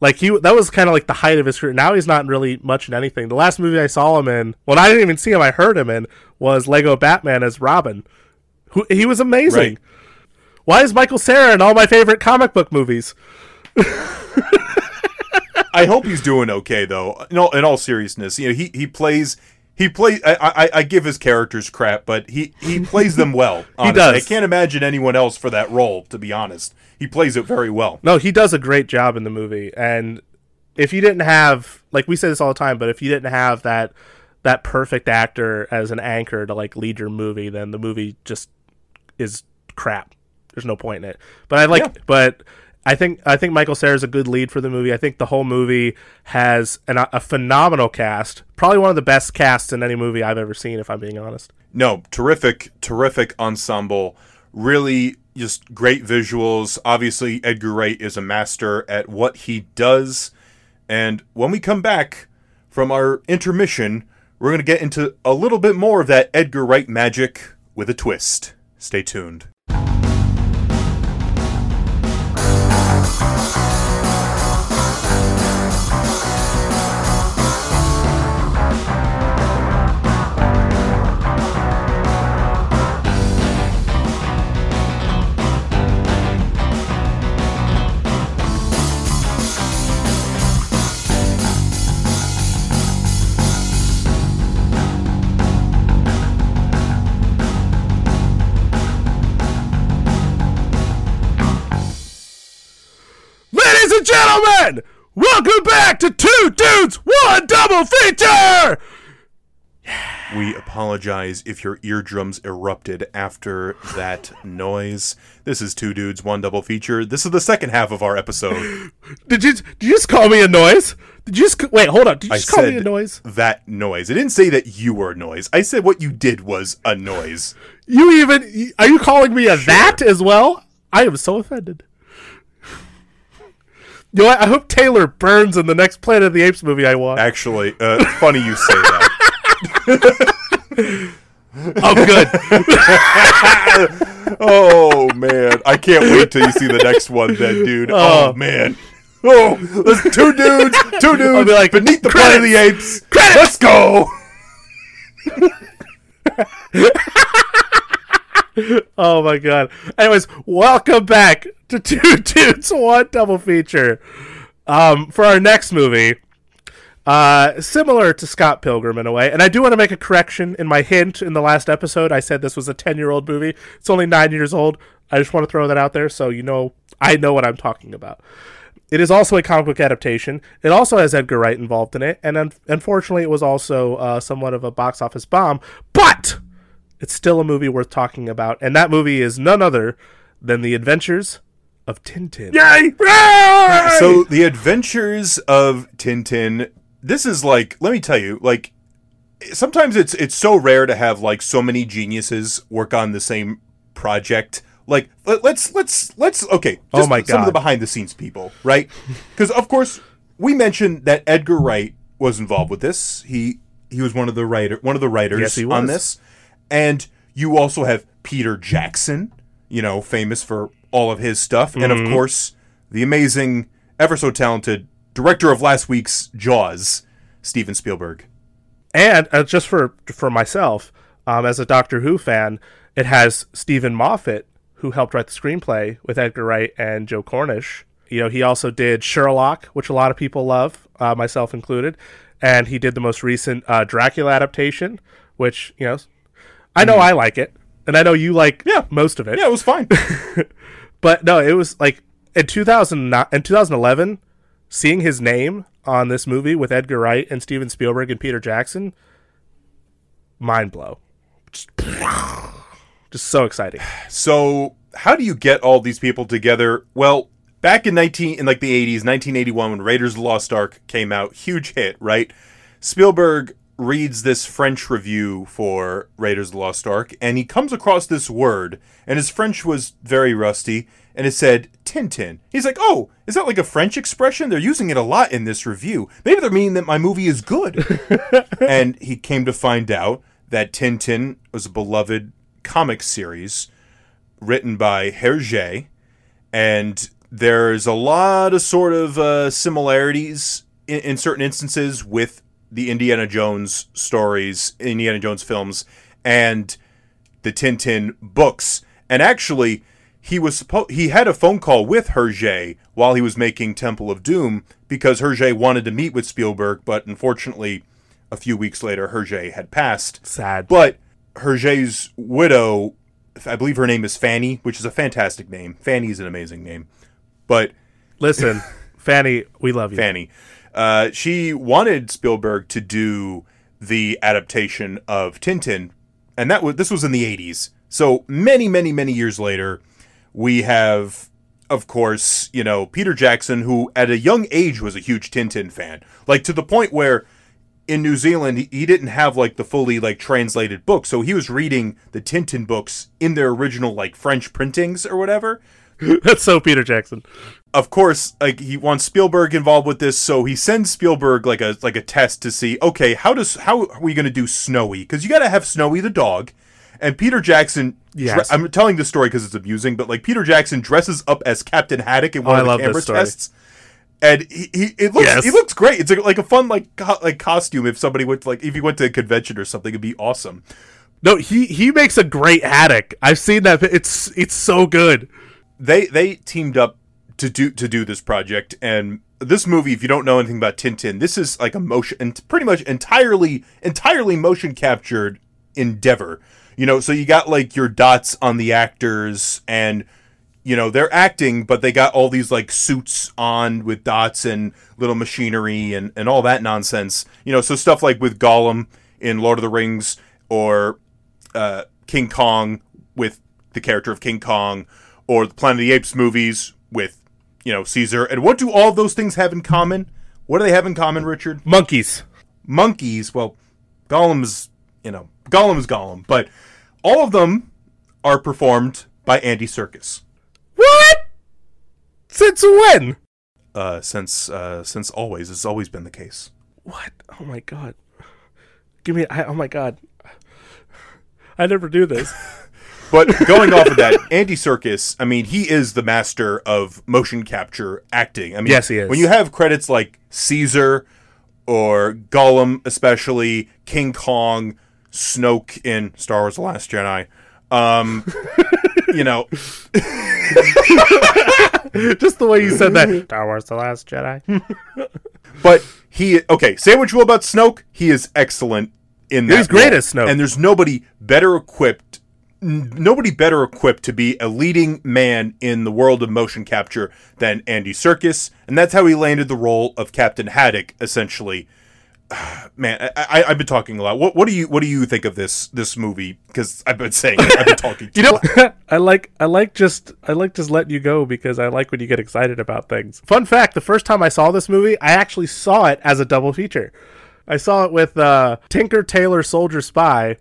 like he that was kind of like the height of his career. Now he's not really much in anything. The last movie I saw him in, well, I didn't even see him. I heard him in was Lego Batman as Robin. Who he was amazing. Right. Why is Michael Cera in all my favorite comic book movies? *laughs* I hope he's doing okay though. In all, in all seriousness, you know, he he plays he plays. I, I I give his characters crap, but he he *laughs* plays them well. Honestly. does. I can't imagine anyone else for that role. To be honest, he plays it very well. No, he does a great job in the movie. And if you didn't have like we say this all the time, but if you didn't have that that perfect actor as an anchor to like lead your movie, then the movie just is crap. There's no point in it. But I like Yeah. but I think I think Michael Cera is a good lead for the movie. I think the whole movie has an, a phenomenal cast. Probably one of the best casts in any movie I've ever seen, if I'm being honest. No, terrific, terrific ensemble. Really, just great visuals. Obviously, Edgar Wright is a master at what he does. And when we come back from our intermission, we're going to get into a little bit more of that Edgar Wright magic with a twist. Stay tuned. Gentlemen, welcome back to Two Dudes, One Double Feature! We apologize if your eardrums erupted after that noise. This is Two Dudes, One Double Feature. This is the second half of our episode. *gasps* Did you did you just call me a noise? Did you just wait? Hold on. Did you I just call me a noise? that noise. I didn't say that you were a noise. I said what you did was a noise. You even are you calling me a that as well? I am so offended. You know? I hope Taylor burns in the next Planet of the Apes movie I watch. Actually, uh, funny you say that. *laughs* Oh, good. *laughs* Oh man, I can't wait till you see the next one, then, dude. Oh, Oh. man. Oh, there's two dudes, two dudes be like, beneath the Planet of the Apes. Let's go. *laughs* oh my god. Anyways, welcome back to *laughs* Two Dudes One Double Feature. Um, for our next movie, uh, similar to Scott Pilgrim in a way, and I do want to make a correction in my hint in the last episode. I said this was a ten-year-old movie. It's only nine years old. I just want to throw that out there so you know I know what I'm talking about. It is also a comic book adaptation. It also has Edgar Wright involved in it, and un- unfortunately, it was also uh, somewhat of a box office bomb. But it's still a movie worth talking about, and that movie is none other than The Adventures of Tintin. Yay! So, the adventures of Tintin. This is like, let me tell you, like, sometimes it's it's so rare to have like so many geniuses work on the same project. Like, let, let's let's let's okay. Oh just my Some of the behind the scenes people, right? *laughs* Because of course we mentioned that Edgar Wright was involved with this. He he was one of the writer one of the writers Yes, he on this, and you also have Peter Jackson, you know, famous for all of his stuff, and Mm-hmm. of course the amazing, ever so talented director of last week's Jaws, Steven Spielberg. and uh, just for for myself, um, as a Doctor Who fan, it has Steven Moffat, who helped write the screenplay with Edgar Wright and Joe Cornish. You know, he also did Sherlock, which a lot of people love, uh, myself included, and he did the most recent uh, Dracula adaptation, which you know, I know I like it, and I know you like Yeah. most of it. Yeah, it was fine. *laughs* But no, it was like in 2000 in 2011, seeing his name on this movie with Edgar Wright and Steven Spielberg and Peter Jackson, mind blow. Just, just so exciting. So, how do you get all these people together? Well, back in 19 in like the 80s, 1981 when Raiders of the Lost Ark came out, huge hit, right? Spielberg reads this French review for Raiders of the Lost Ark and he comes across this word and his French was very rusty and it said Tintin. He's like, "Oh, is that like a French expression? They're using it a lot in this review. Maybe they're meaning that my movie is good." *laughs* and he came to find out that Tintin was a beloved comic series written by Hergé, and there's a lot of sort of uh, similarities in, in certain instances with the Indiana Jones stories, Indiana Jones films, and the Tintin books. And actually, he was supposed he had a phone call with Hergé while he was making Temple of Doom because Hergé wanted to meet with Spielberg, but unfortunately, a few weeks later, Hergé had passed. Sad. But Hergé's widow, I believe her name is Fanny, which is a fantastic name. Fanny is an amazing name. But Listen, *laughs* Fanny, we love you. Fanny, uh, she wanted Spielberg to do the adaptation of Tintin, and that was this was in the '80s. So many, many, many years later, we have, of course, you know, Peter Jackson, who at a young age was a huge Tintin fan, like to the point where in New Zealand he, didn't have like the fully like translated book, so he was reading the Tintin books in their original like French printings or whatever. *laughs* That's so Peter Jackson. Of course, like he wants Spielberg involved with this, so he sends Spielberg like a like a test to see, okay, how does how are we going to do Snowy? Because you got to have Snowy the dog, and Peter Jackson. Yes. I'm telling this story because it's amusing, but like Peter Jackson dresses up as Captain Haddock in one Oh, of the love camera tests. And he, he it looks Yes. he looks great. It's like, like a fun like co- like costume. If somebody went to, like if you went to a convention or something, it'd be awesome. No, he he makes a great haddock. I've seen that. It's it's so good. They they teamed up to do to do this project. And this movie if you don't know anything about Tintin this is like a motion and pretty much entirely entirely motion captured endeavor. You know so you got like your dots on the actors and you know they're acting but they got all these like suits on with dots and little machinery and and all that nonsense. You know so stuff like with Gollum in Lord of the Rings or uh, King Kong with the character of King Kong, or the Planet of the Apes movies with, you know, Caesar. And what do all those things have in common? What do they have in common, Richard? Monkeys. Monkeys. Well, Gollum is, you know, Gollum is Gollum, but all of them are performed by Andy Serkis. What? Since when? Uh, since uh, since always, it's always been the case. What? Oh my god. Give me. I, oh my god. I never do this. But going off of that, Andy Serkis, I mean, he is the master of motion capture acting. I mean, Yes, he is. When you have credits like Caesar or Gollum, especially King Kong, Snoke in Star Wars: The Last Jedi, um, *laughs* you know, *laughs* Just the way you said that. Star Wars: The Last Jedi. *laughs* but he okay. Say what you will about Snoke, he is excellent in that. He's great role. as Snoke. and there's nobody better equipped. Nobody better equipped to be a leading man in the world of motion capture than Andy Serkis, and that's how he landed the role of Captain Haddock. Essentially, *sighs* man, I, I've been talking a lot. What, what do you what do you think of this this movie? Because I've been saying it. I've been *laughs* talking. You know, *laughs* I like I like just I like just letting you go because I like when you get excited about things. Fun fact: the first time I saw this movie, I actually saw it as a double feature. I saw it with uh, Tinker Tailor Soldier Spy,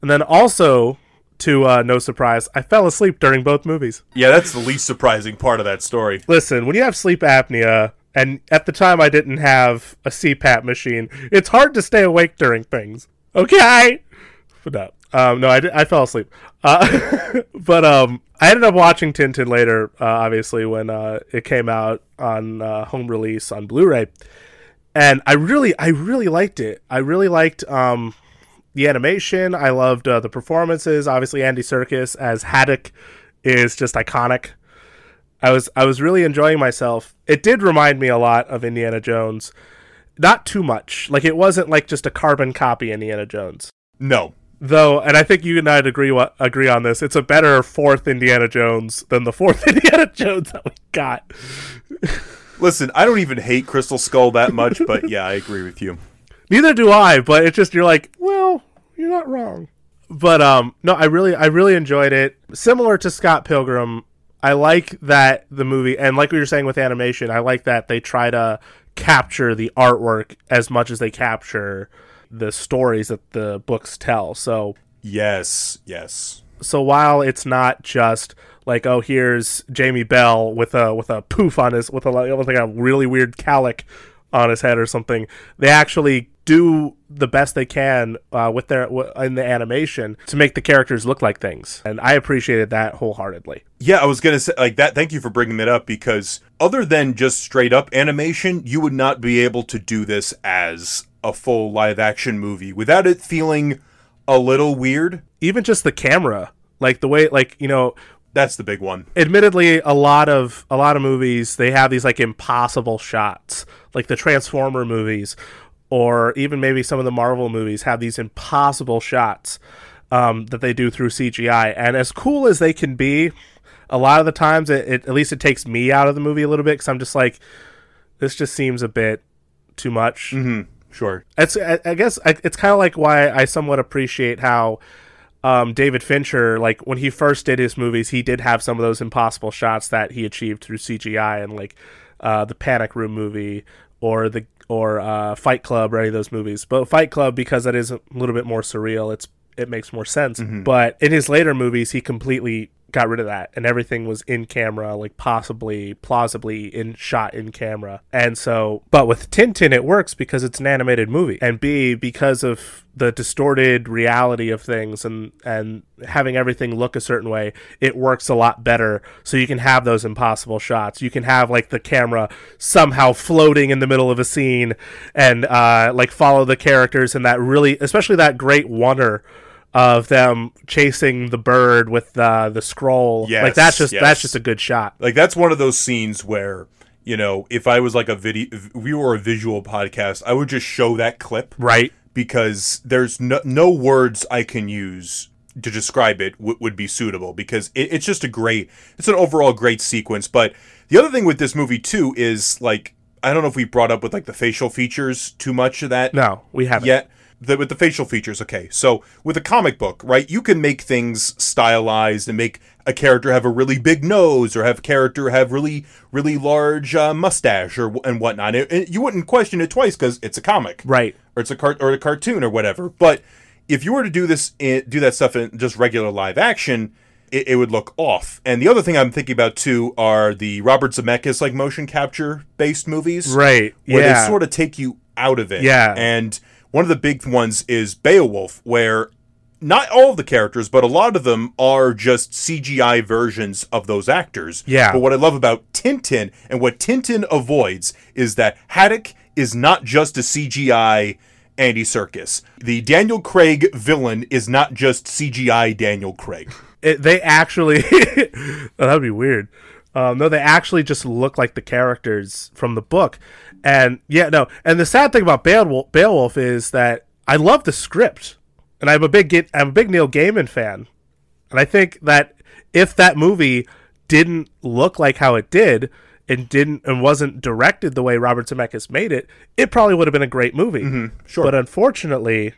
and then also, to uh, no surprise, I fell asleep during both movies. yeah, that's the least surprising part of that story. Listen, when you have sleep apnea, and at the time I didn't have a CPAP machine, it's hard to stay awake during things. Okay, but no, um, no, I, did, I fell asleep. Uh, *laughs* but um, I ended up watching Tintin later, uh, obviously when uh, it came out on uh, home release on Blu-ray, and I really, I really liked it. I really liked um, the animation. I loved uh, the performances. Obviously, Andy Serkis as Haddock is just iconic. I was I was really enjoying myself. It did remind me a lot of Indiana Jones. Not too much. Like it wasn't like just a carbon copy Indiana Jones. No, Though, and I think you and I'd agree agree on this. It's a better fourth Indiana Jones than the fourth *laughs* Indiana Jones that we got. listen, I don't even hate Crystal Skull that much, but yeah, I agree with you. Neither do I, but it's just you're like, well, you're not wrong. But um no, I really I really enjoyed it. Similar to Scott Pilgrim, I like that the movie and like we were saying with animation, I like that they try to capture the artwork as much as they capture the stories that the books tell. So Yes, yes. so while it's not just like oh here's Jamie Bell with a with a poof on his with a like a really weird calic on his head or something, they actually do the best they can uh, with their w- in the animation to make the characters look like things, and I appreciated that wholeheartedly. Yeah, I was gonna say like that. Thank you for bringing that up because other than just straight up animation, you would not be able to do this as a full live action movie without it feeling a little weird. Even just the camera, like the way, like you know, That's the big one. admittedly a lot of a lot of movies they have these like impossible shots like the transformer movies or even maybe some of the Marvel movies have these impossible shots um, that they do through CGI. And as cool as they can be, a lot of the times, it, it at least it takes me out of the movie a little bit because I'm just like, this just seems a bit too much. Sure. It's I, I guess I, it's kind of like why I somewhat appreciate how um, David Fincher, like when he first did his movies, he did have some of those impossible shots that he achieved through CGI, and like uh, the Panic Room movie or the or uh, Fight Club or any of those movies. But Fight Club, because that is a little bit more surreal, it's it makes more sense. But in his later movies, he completely got rid of that and everything was in camera like possibly plausibly in shot in camera. And so but with tintin it works because it's an animated movie. And b because of the distorted reality of things and and having everything look a certain way it works a lot better. So you can have those impossible shots. You can have like the camera somehow floating in the middle of a scene and uh like follow the characters and that really especially that great wonder of them chasing the bird with uh, the scroll. Yes, like that's just yes. that's just a good shot. Like that's one of those scenes where you know if I was like a video, if we were a visual podcast, I would just show that clip Right. because there's no, no words I can use to describe it w- would be suitable because it, it's just a great, it's an overall great sequence. But the other thing with this movie too is like I don't know if we brought up with like the facial features too much of that No, we haven't. yet. The, with the facial features, okay. So with a comic book, right, you can make things stylized and make a character have a really big nose, or have a character have really, really large uh, mustache, or and whatnot. It, it- you wouldn't question it twice because it's a comic, Right. Or it's a cart or a cartoon or whatever. But if you were to do this, in, do that stuff in just regular live action, it, it would look off. And the other thing I'm thinking about too are the Robert Zemeckis like motion capture based movies, Right. where yeah. they sort of take you out of it. Yeah. And one of the big ones is Beowulf, where not all of the characters, but a lot of them are just CGI versions of those actors. Yeah. But what I love about Tintin and what Tintin avoids is that Haddock is not just a CGI Andy Serkis. The Daniel Craig villain is not just CGI Daniel Craig. it, they actually *laughs* oh, that would be weird. Um, no, they actually just look like the characters from the book, and yeah, no. And the sad thing about Beowulf, Beowulf is that I love the script, and I'm a big I'm a big Neil Gaiman fan, and I think that if that movie didn't look like how it did and didn't and wasn't directed the way Robert Zemeckis made it, it probably would have been a great movie. sure. But unfortunately,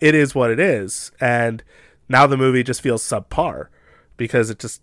it is what it is, and now the movie just feels subpar because it just,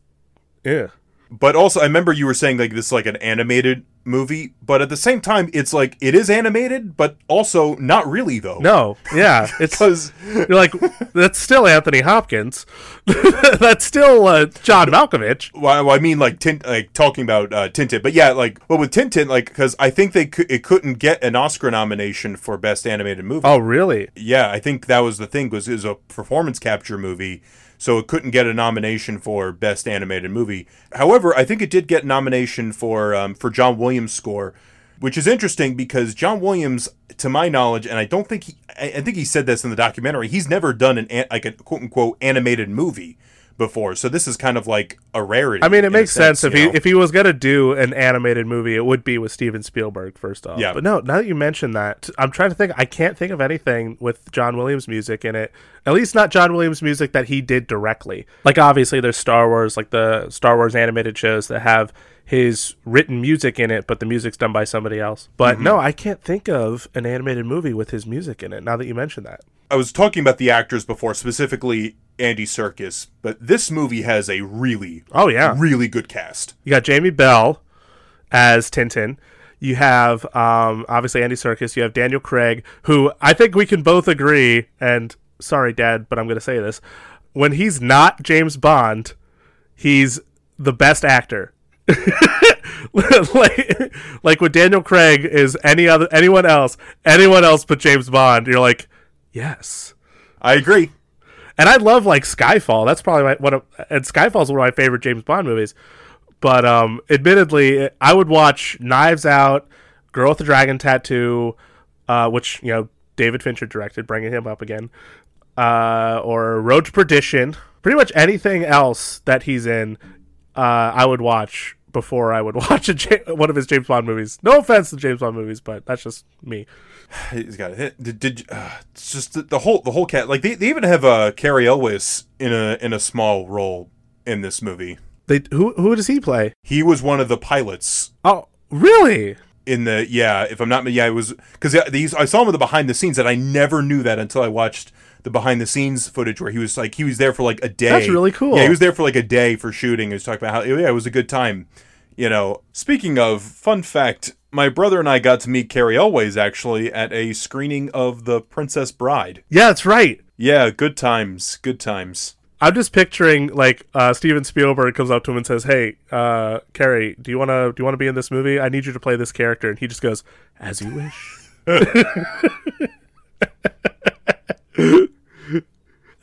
yeah, But also, I remember you were saying like this is like an animated movie, but at the same time, it's like it is animated, but also not really though. no, yeah, *laughs* it's because you're like that's still Anthony Hopkins, *laughs* that's still uh, John Malkovich. well, I mean like tint, like talking about uh, Tintin, but yeah, like well with Tintin, like because I think they could it couldn't get an Oscar nomination for best animated movie. Oh, really? Yeah, I think that was the thing was it was a performance capture movie, so it couldn't get a nomination for best animated movie. However, I think it did get nomination for um, for John Williams' score, which is interesting because John Williams, to my knowledge, and I don't think he, I, I think he said this in the documentary, he's never done an, like a quote unquote animated movie before, so this is kind of like a rarity. I mean, it makes sense, if you he know? if he was gonna do an animated movie, it would be with Steven Spielberg first off. Yeah. But no, now that you mention that, I'm trying to think. I can't think of anything with John Williams music in it. At least not John Williams music that he did directly. Like obviously, there's Star Wars, like the Star Wars animated shows that have his written music in it, but the music's done by somebody else. But mm-hmm. no, I can't think of an animated movie with his music in it. Now that you mention that. I was talking about the actors before, specifically Andy Serkis, but this movie has a really, Oh yeah, really good cast. You got Jamie Bell as Tintin. You have um, obviously Andy Serkis. You have Daniel Craig, who I think we can both agree. And sorry, Dad, but I'm going to say this: when he's not James Bond, he's the best actor. *laughs* like, like when Daniel Craig is any other anyone else, anyone else but James Bond, you're like, yes. I agree. And I love like Skyfall. That's probably my one of and Skyfall's one of my favorite James Bond movies. But um admittedly, I would watch Knives Out, Girl with the Dragon Tattoo, uh, which you know David Fincher directed, bringing him up again, uh, or Road to Perdition. Pretty much anything else that he's in, uh, I would watch before I would *laughs* watch a one of his James Bond movies. No offense to James Bond movies, but that's just me. He's got a hit. Did, did uh, it's just the, the whole the whole cat like they, they even have uh, Cary Elwes in a in a small role in this movie. They who who does he play? He was one of the pilots Oh, really? in the yeah. If I'm not yeah, it was because these I saw him in the behind the scenes and I never knew that until I watched the behind the scenes footage where he was like he was there for like a day. That's really cool. Yeah, he was there for like a day for shooting. He was talking about how yeah, it was a good time. You know, speaking of fun fact, my brother and I got to meet Cary Elwes actually at a screening of The Princess Bride. Yeah, that's right. Yeah, good times, good times. I'm just picturing like uh, Steven Spielberg comes up to him and says, "Hey, uh, Carrie, do you wanna do you wanna be in this movie? I need you to play this character." And he just goes, "As you wish." *laughs* *laughs* *laughs*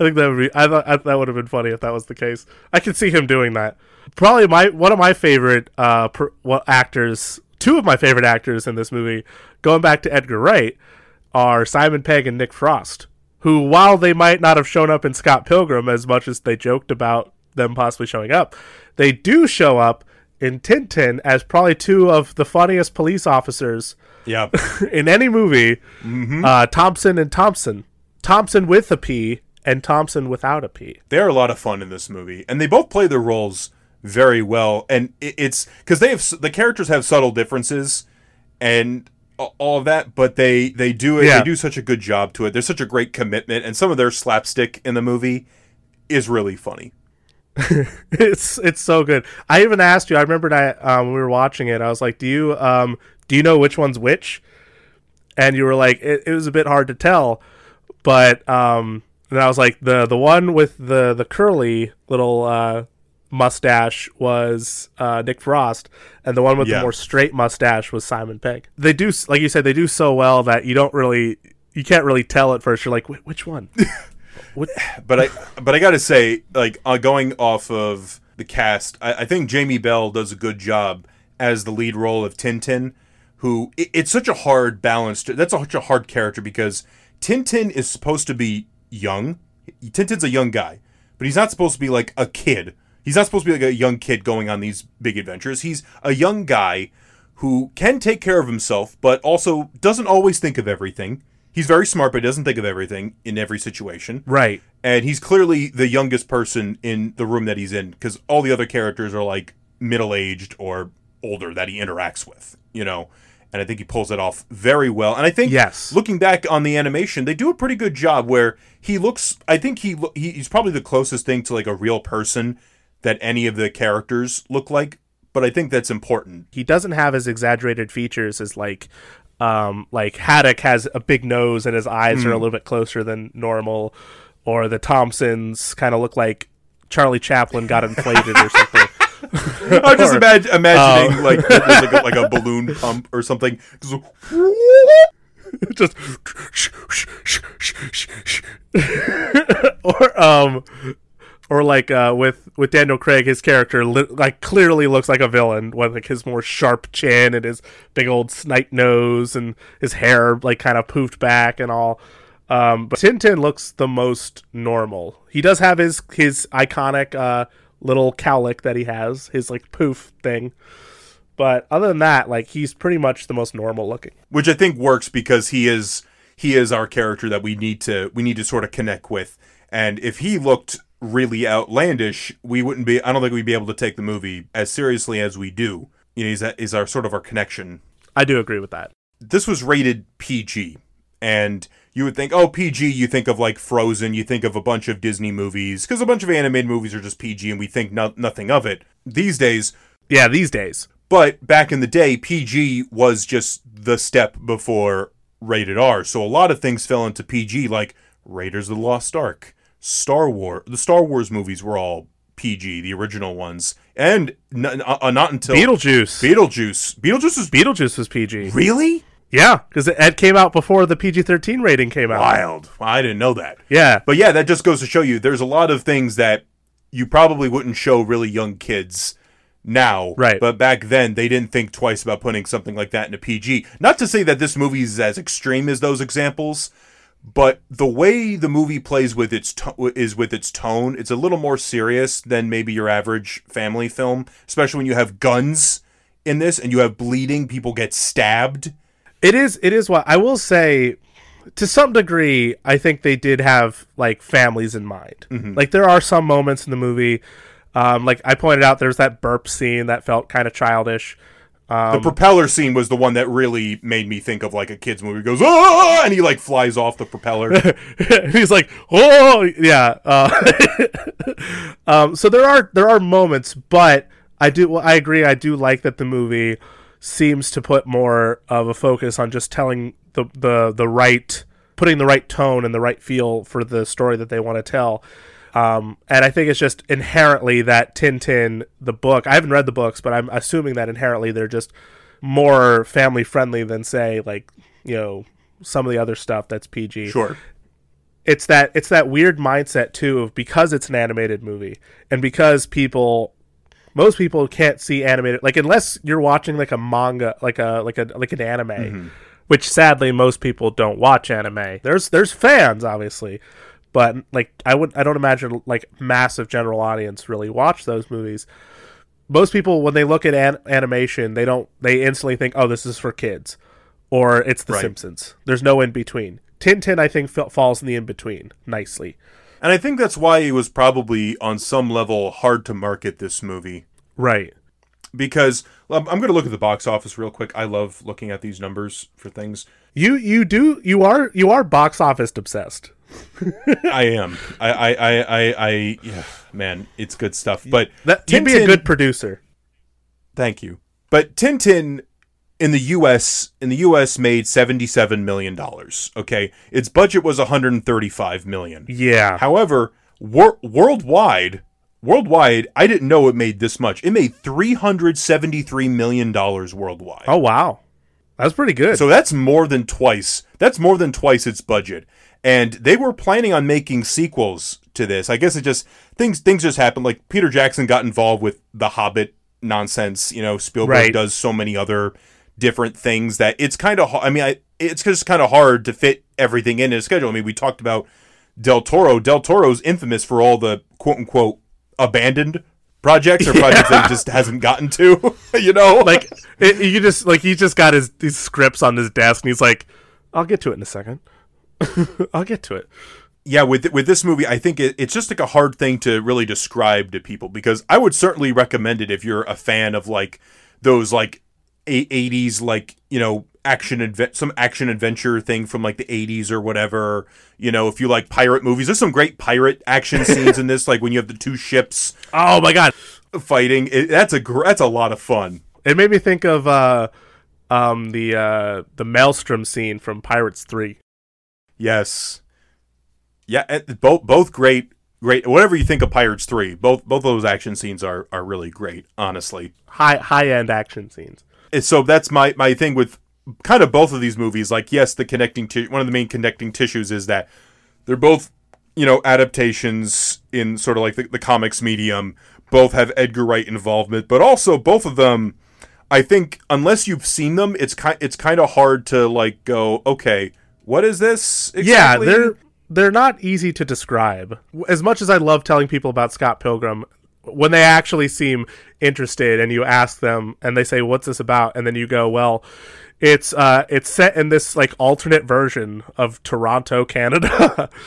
I think that would be. I thought I, that would have been funny if that was the case. I can see him doing that. Probably my one of my favorite uh per, what actors, two of my favorite actors in this movie, going back to Edgar Wright, are Simon Pegg and Nick Frost, who while they might not have shown up in Scott Pilgrim as much as they joked about them possibly showing up, they do show up in Tintin as probably two of the funniest police officers Yeah, *laughs* in any movie. Uh, Thompson and Thompson, Thompson with a P and Thomson without a P. they're a lot of fun in this movie, and they both play their roles very well. And it's because they have the characters have subtle differences, and all of that, but they they do it. Yeah. They do such a good job to it. There's such a great commitment, and some of their slapstick in the movie is really funny. *laughs* it's it's so good. I even asked you. I remember that um, when we were watching it. I was like, "Do you um do you know which one's which?" And you were like, "It, it was a bit hard to tell," but um, and I was like, "the the one with the the curly little uh, mustache was uh, Nick Frost, and the one with Yeah. the more straight mustache was Simon Pegg." They do, like you said, they do so well that you don't really you can't really tell at first. You're like, "Which one?" *laughs* but I but I gotta say, like uh, going off of the cast, I, I think Jamie Bell does a good job as the lead role of Tintin. Who it, it's such a hard balance. To, that's such a hard character because Tintin is supposed to be young. Tintin's a young guy, but he's not supposed to be like a kid. He's not supposed to be like a young kid going on these big adventures. He's a young guy who can take care of himself, but also doesn't always think of everything. He's very smart, but he doesn't think of everything in every situation Right. and he's clearly the youngest person in the room that he's in because all the other characters are like middle aged or older that he interacts with, you know. And I think he pulls it off very well. And I think, Yes. looking back on the animation, they do a pretty good job where he looks. I think he, he he's probably the closest thing to like a real person that any of the characters look like. But I think that's important. he doesn't have as exaggerated features as like um like Haddock has a big nose and his eyes Hmm. are a little bit closer than normal or the Thompsons kind of look like Charlie Chaplin got inflated or something. *laughs* I'm just imag- imagining Oh. like like a, like a balloon *laughs* pump or something. Just *laughs* or um or like uh with with Daniel Craig his character li- like clearly looks like a villain with like his more sharp chin and his big old snipe nose and his hair like kind of poofed back and all um but Tintin looks the most normal he does have his his iconic uh little cowlick that he has his like poof thing but other than that like he's pretty much the most normal looking which I think works because he is he is our character that we need to we need to sort of connect with. And if he looked really outlandish, we wouldn't be. I don't think we'd be able to take the movie as seriously as we do. You know, he's that is our sort of our connection. I do agree with that This was rated PG, and you would think, oh, PG. You think of like Frozen. You think of a bunch of Disney movies because a bunch of animated movies are just PG, and we think no- nothing of it these days. yeah these days But back in the day, PG was just the step before rated R. So a lot of things fell into PG, like Raiders of the Lost Ark, Star Wars. The Star Wars movies were all PG, the original ones, and n- uh, not until Beetlejuice. Beetlejuice. Beetlejuice was Beetlejuice was PG. really Yeah, because it came out before the PG thirteen rating came out. wild. I didn't know that. Yeah, But yeah, that just goes to show you there's a lot of things that you probably wouldn't show really young kids now. Right. But back then, they didn't think twice about putting something like that in a PG. Not to say that this movie is as extreme as those examples, but the way the movie plays with its to- is with its tone. It's a little more serious than maybe your average family film, especially when you have guns in this and you have bleeding, people get stabbed. It is. It is what I will say. To some degree, I think they did have like families in mind. Like there are some moments in the movie, um, like I pointed out, there's that burp scene that felt kind of childish. the propeller scene was the one that really made me think of like a kids movie. He goes ah, and he like flies off the propeller. *laughs* He's like, oh yeah. Uh, *laughs* um, so there are there are moments, but I do well, I agree. I do like that the movie seems to put more of a focus on just telling the the the right, putting the right tone and the right feel for the story that they want to tell. Um, and I think it's just inherently that Tintin, the book. I haven't read the books, but I'm assuming that inherently they're just more family friendly than say like you know some of the other stuff that's PG sure. it's that it's that weird mindset too of because it's an animated movie and because people most people can't see animated like unless you're watching like a manga like a like a like an anime mm-hmm. which sadly most people don't watch anime. There's there's fans obviously but like i would i don't imagine like massive general audience really watch those movies. Most people when they look at an- animation they don't they instantly think oh this is for kids or it's the Right. simpsons. There's no in between tintin i think fa- falls in the in between nicely And I think that's why it was probably on some level hard to market this movie right because I'm going to look at the box office real quick. I love looking at these numbers for things. you you do you are you are box office obsessed *laughs* I am. I I I I, I yeah, man, it's good stuff. But that you'd be a good producer Thank you. But Tintin in the US in the US made 77 million dollars, okay? Its budget was 135 million. yeah However, wor- worldwide, worldwide, I didn't know it made this much. It made 373 million dollars worldwide. oh wow that's pretty good So that's more than twice. That's more than twice its budget. And they were planning on making sequels to this. I guess it just things things just happened. Like Peter Jackson got involved with the Hobbit nonsense. You know, Spielberg Right. does so many other different things that it's kind of. I mean, I, it's just kind of hard to fit everything in his schedule. I mean, we talked about Del Toro. Del Toro's infamous for all the quote unquote abandoned projects or *laughs* projects that he just hasn't gotten to. *laughs* you know, like it, you just like he just got his these scripts on his desk and he's like i'll get to it in a second *laughs* i'll get to it yeah with with this movie i think it, it's just like a hard thing to really describe to people because i would certainly recommend it if you're a fan of like those like 80s like you know action adve- some action adventure thing from like the 80s or whatever. You know if you like pirate movies there's some great pirate action *laughs* scenes in this like when you have the two ships oh my god. fighting. It, that's a gr- that's a lot of fun. It made me think of uh um the uh the maelstrom scene from pirates 3 yes. Yeah both both great great whatever you think of pirates 3 both both those action scenes are are really great honestly. High high end action scenes so that's my my thing with kind of both of these movies. Like yes the connecting ti- one of the main connecting tissues is that they're both you know adaptations in sort of like the, the comics medium. Both have edgar wright involvement but also both of them i think unless you've seen them it's kind it's kind of hard to like go okay what is this yeah they're they're not easy to describe. As much as i love telling people about scott pilgrim when they actually seem interested and you ask them and they say what's this about? and then you go well it's uh it's set in this like alternate version of toronto canada. *laughs*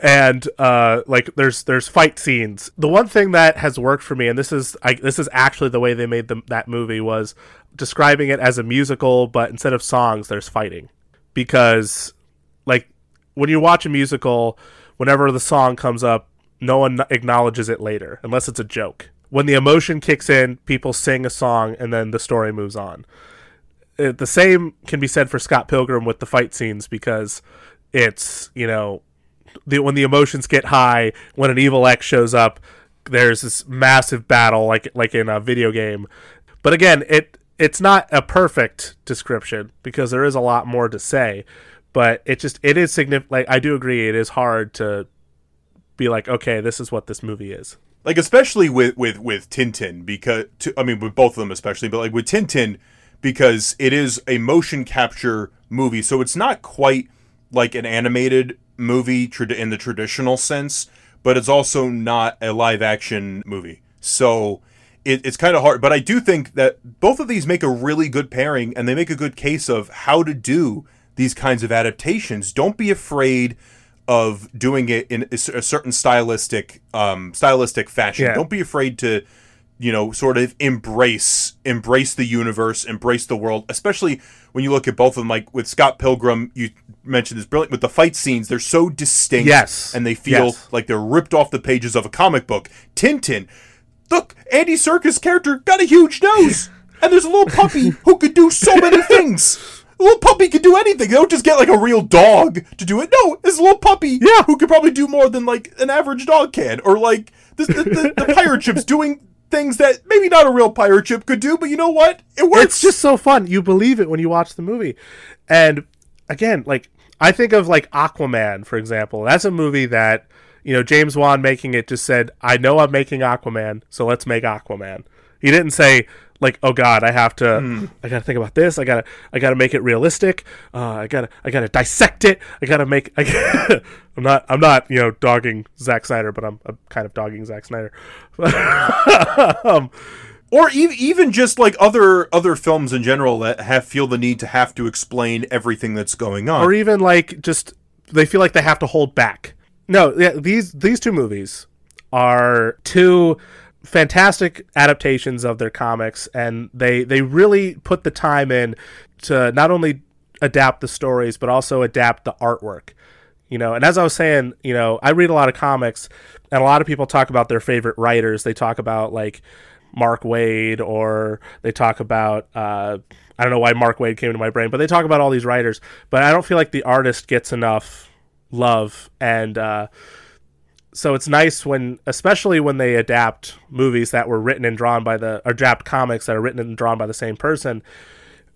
And uh like there's there's fight scenes. The one thing that has worked for me and this is I, this is actually the way they made the, that movie was describing it as a musical but instead of songs there's fighting. Because like when you watch a musical whenever the song comes up no one acknowledges it later unless it's a joke. When the emotion kicks in people sing a song and then the story moves on. Uh, the same can be said for Scott Pilgrim with the fight scenes because it's you know the, when the emotions get high when an evil X shows up there's this massive battle like like in a video game. But again it it's not a perfect description because there is a lot more to say but it just it is significant like I do agree it is hard to be like okay this is what this movie is like especially with with with Tintin because to, I mean with both of them especially, but like with Tintin because it is a motion capture movie, so it's not quite like an animated movie in the traditional sense, but it's also not a live action movie. So it, it's kind of hard. But I do think that both of these make a really good pairing, and they make a good case of how to do these kinds of adaptations. Don't be afraid of doing it in a certain stylistic um, stylistic fashion. Yeah. Don't be afraid to you know sort of embrace embrace the universe embrace the world especially when you look at both of them like with scott pilgrim you mentioned this brilliant with the fight scenes they're so distinct Yes. and they feel Yes. like they're ripped off the pages of a comic book tintin look andy Serkis character got a huge nose and there's a little puppy who could do so many things little puppy could do anything. They don't just get like a real dog to do it. No, it's a little puppy Yeah. who could probably do more than like an average dog can. Or like the, the, the, the *laughs* pirate ship's doing things that maybe not a real pirate ship could do, but you know what? It works. It's just so fun. You believe it when you watch the movie. And again, like I think of like Aquaman, for example. That's a movie that, you know, James Wan making it just said, I know I'm making Aquaman, so let's make Aquaman. He didn't say like, oh God, I have to, I gotta think about this. I gotta, I gotta make it realistic. Uh, I gotta, I gotta dissect it. I gotta make. I *laughs* I'm not, I'm not, you know, dogging Zack Snyder, but I'm, I'm kind of dogging Zack Snyder. *laughs* um, or even even just like other other films in general that have feel the need to have to explain everything that's going on. or even like just they feel like they have to hold back. No, yeah, these these two movies are two fantastic adaptations of their comics, and they they really put the time in to not only adapt the stories but also adapt the artwork. You know, and as I was saying, you know, I read a lot of comics, and a lot of people talk about their favorite writers. They talk about like Mark Waid, or they talk about uh, I don't know why Mark Waid came to my brain, but they talk about all these writers. But I don't feel like the artist gets enough love, and uh, so it's nice when, especially when they adapt movies that were written and drawn by the, or adapt comics that are written and drawn by the same person,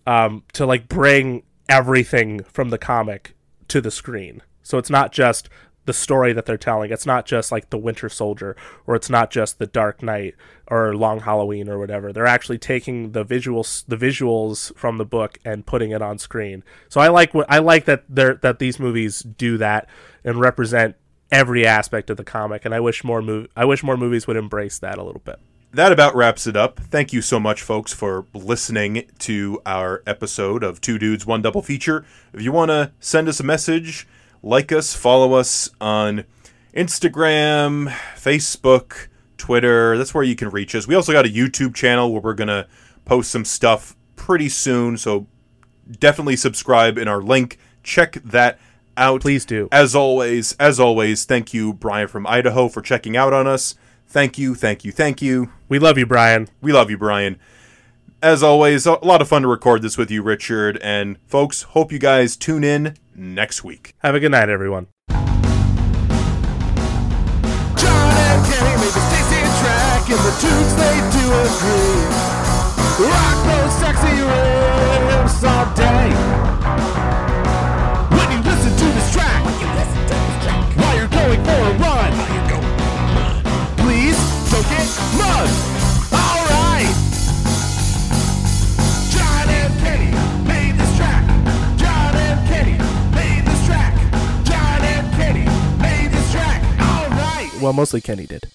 um, to like bring everything from the comic to the screen. So it's not just the story that they're telling. It's not just like the Winter Soldier, or it's not just the Dark Knight or Long Halloween or whatever. They're actually taking the visuals, the visuals from the book and putting it on screen. So I like what I like that they're that these movies do that and represent every aspect of the comic. And I wish more mov- I wish more movies would embrace that a little bit. that about wraps it up. Thank you so much, folks, for listening to our episode of Two Dudes, One Double Feature. If you want to send us a message, like us, follow us on Instagram, Facebook, Twitter. That's where you can reach us. We also got a YouTube channel where we're going to post some stuff pretty soon. So definitely subscribe in our link. Check that out. Please do. As always, as always, thank you, Brian from Idaho, for checking out on us. Thank you, thank you, thank you. We love you, Brian. We love you, Brian. As always, a lot of fun to record this with you, Richard. And folks, hope you guys tune in next week. Have a good night, everyone. John and Kenny made the Stacy track, and the tunes they do agree. Rock those sexy riffs all day. Well, mostly Kenny did.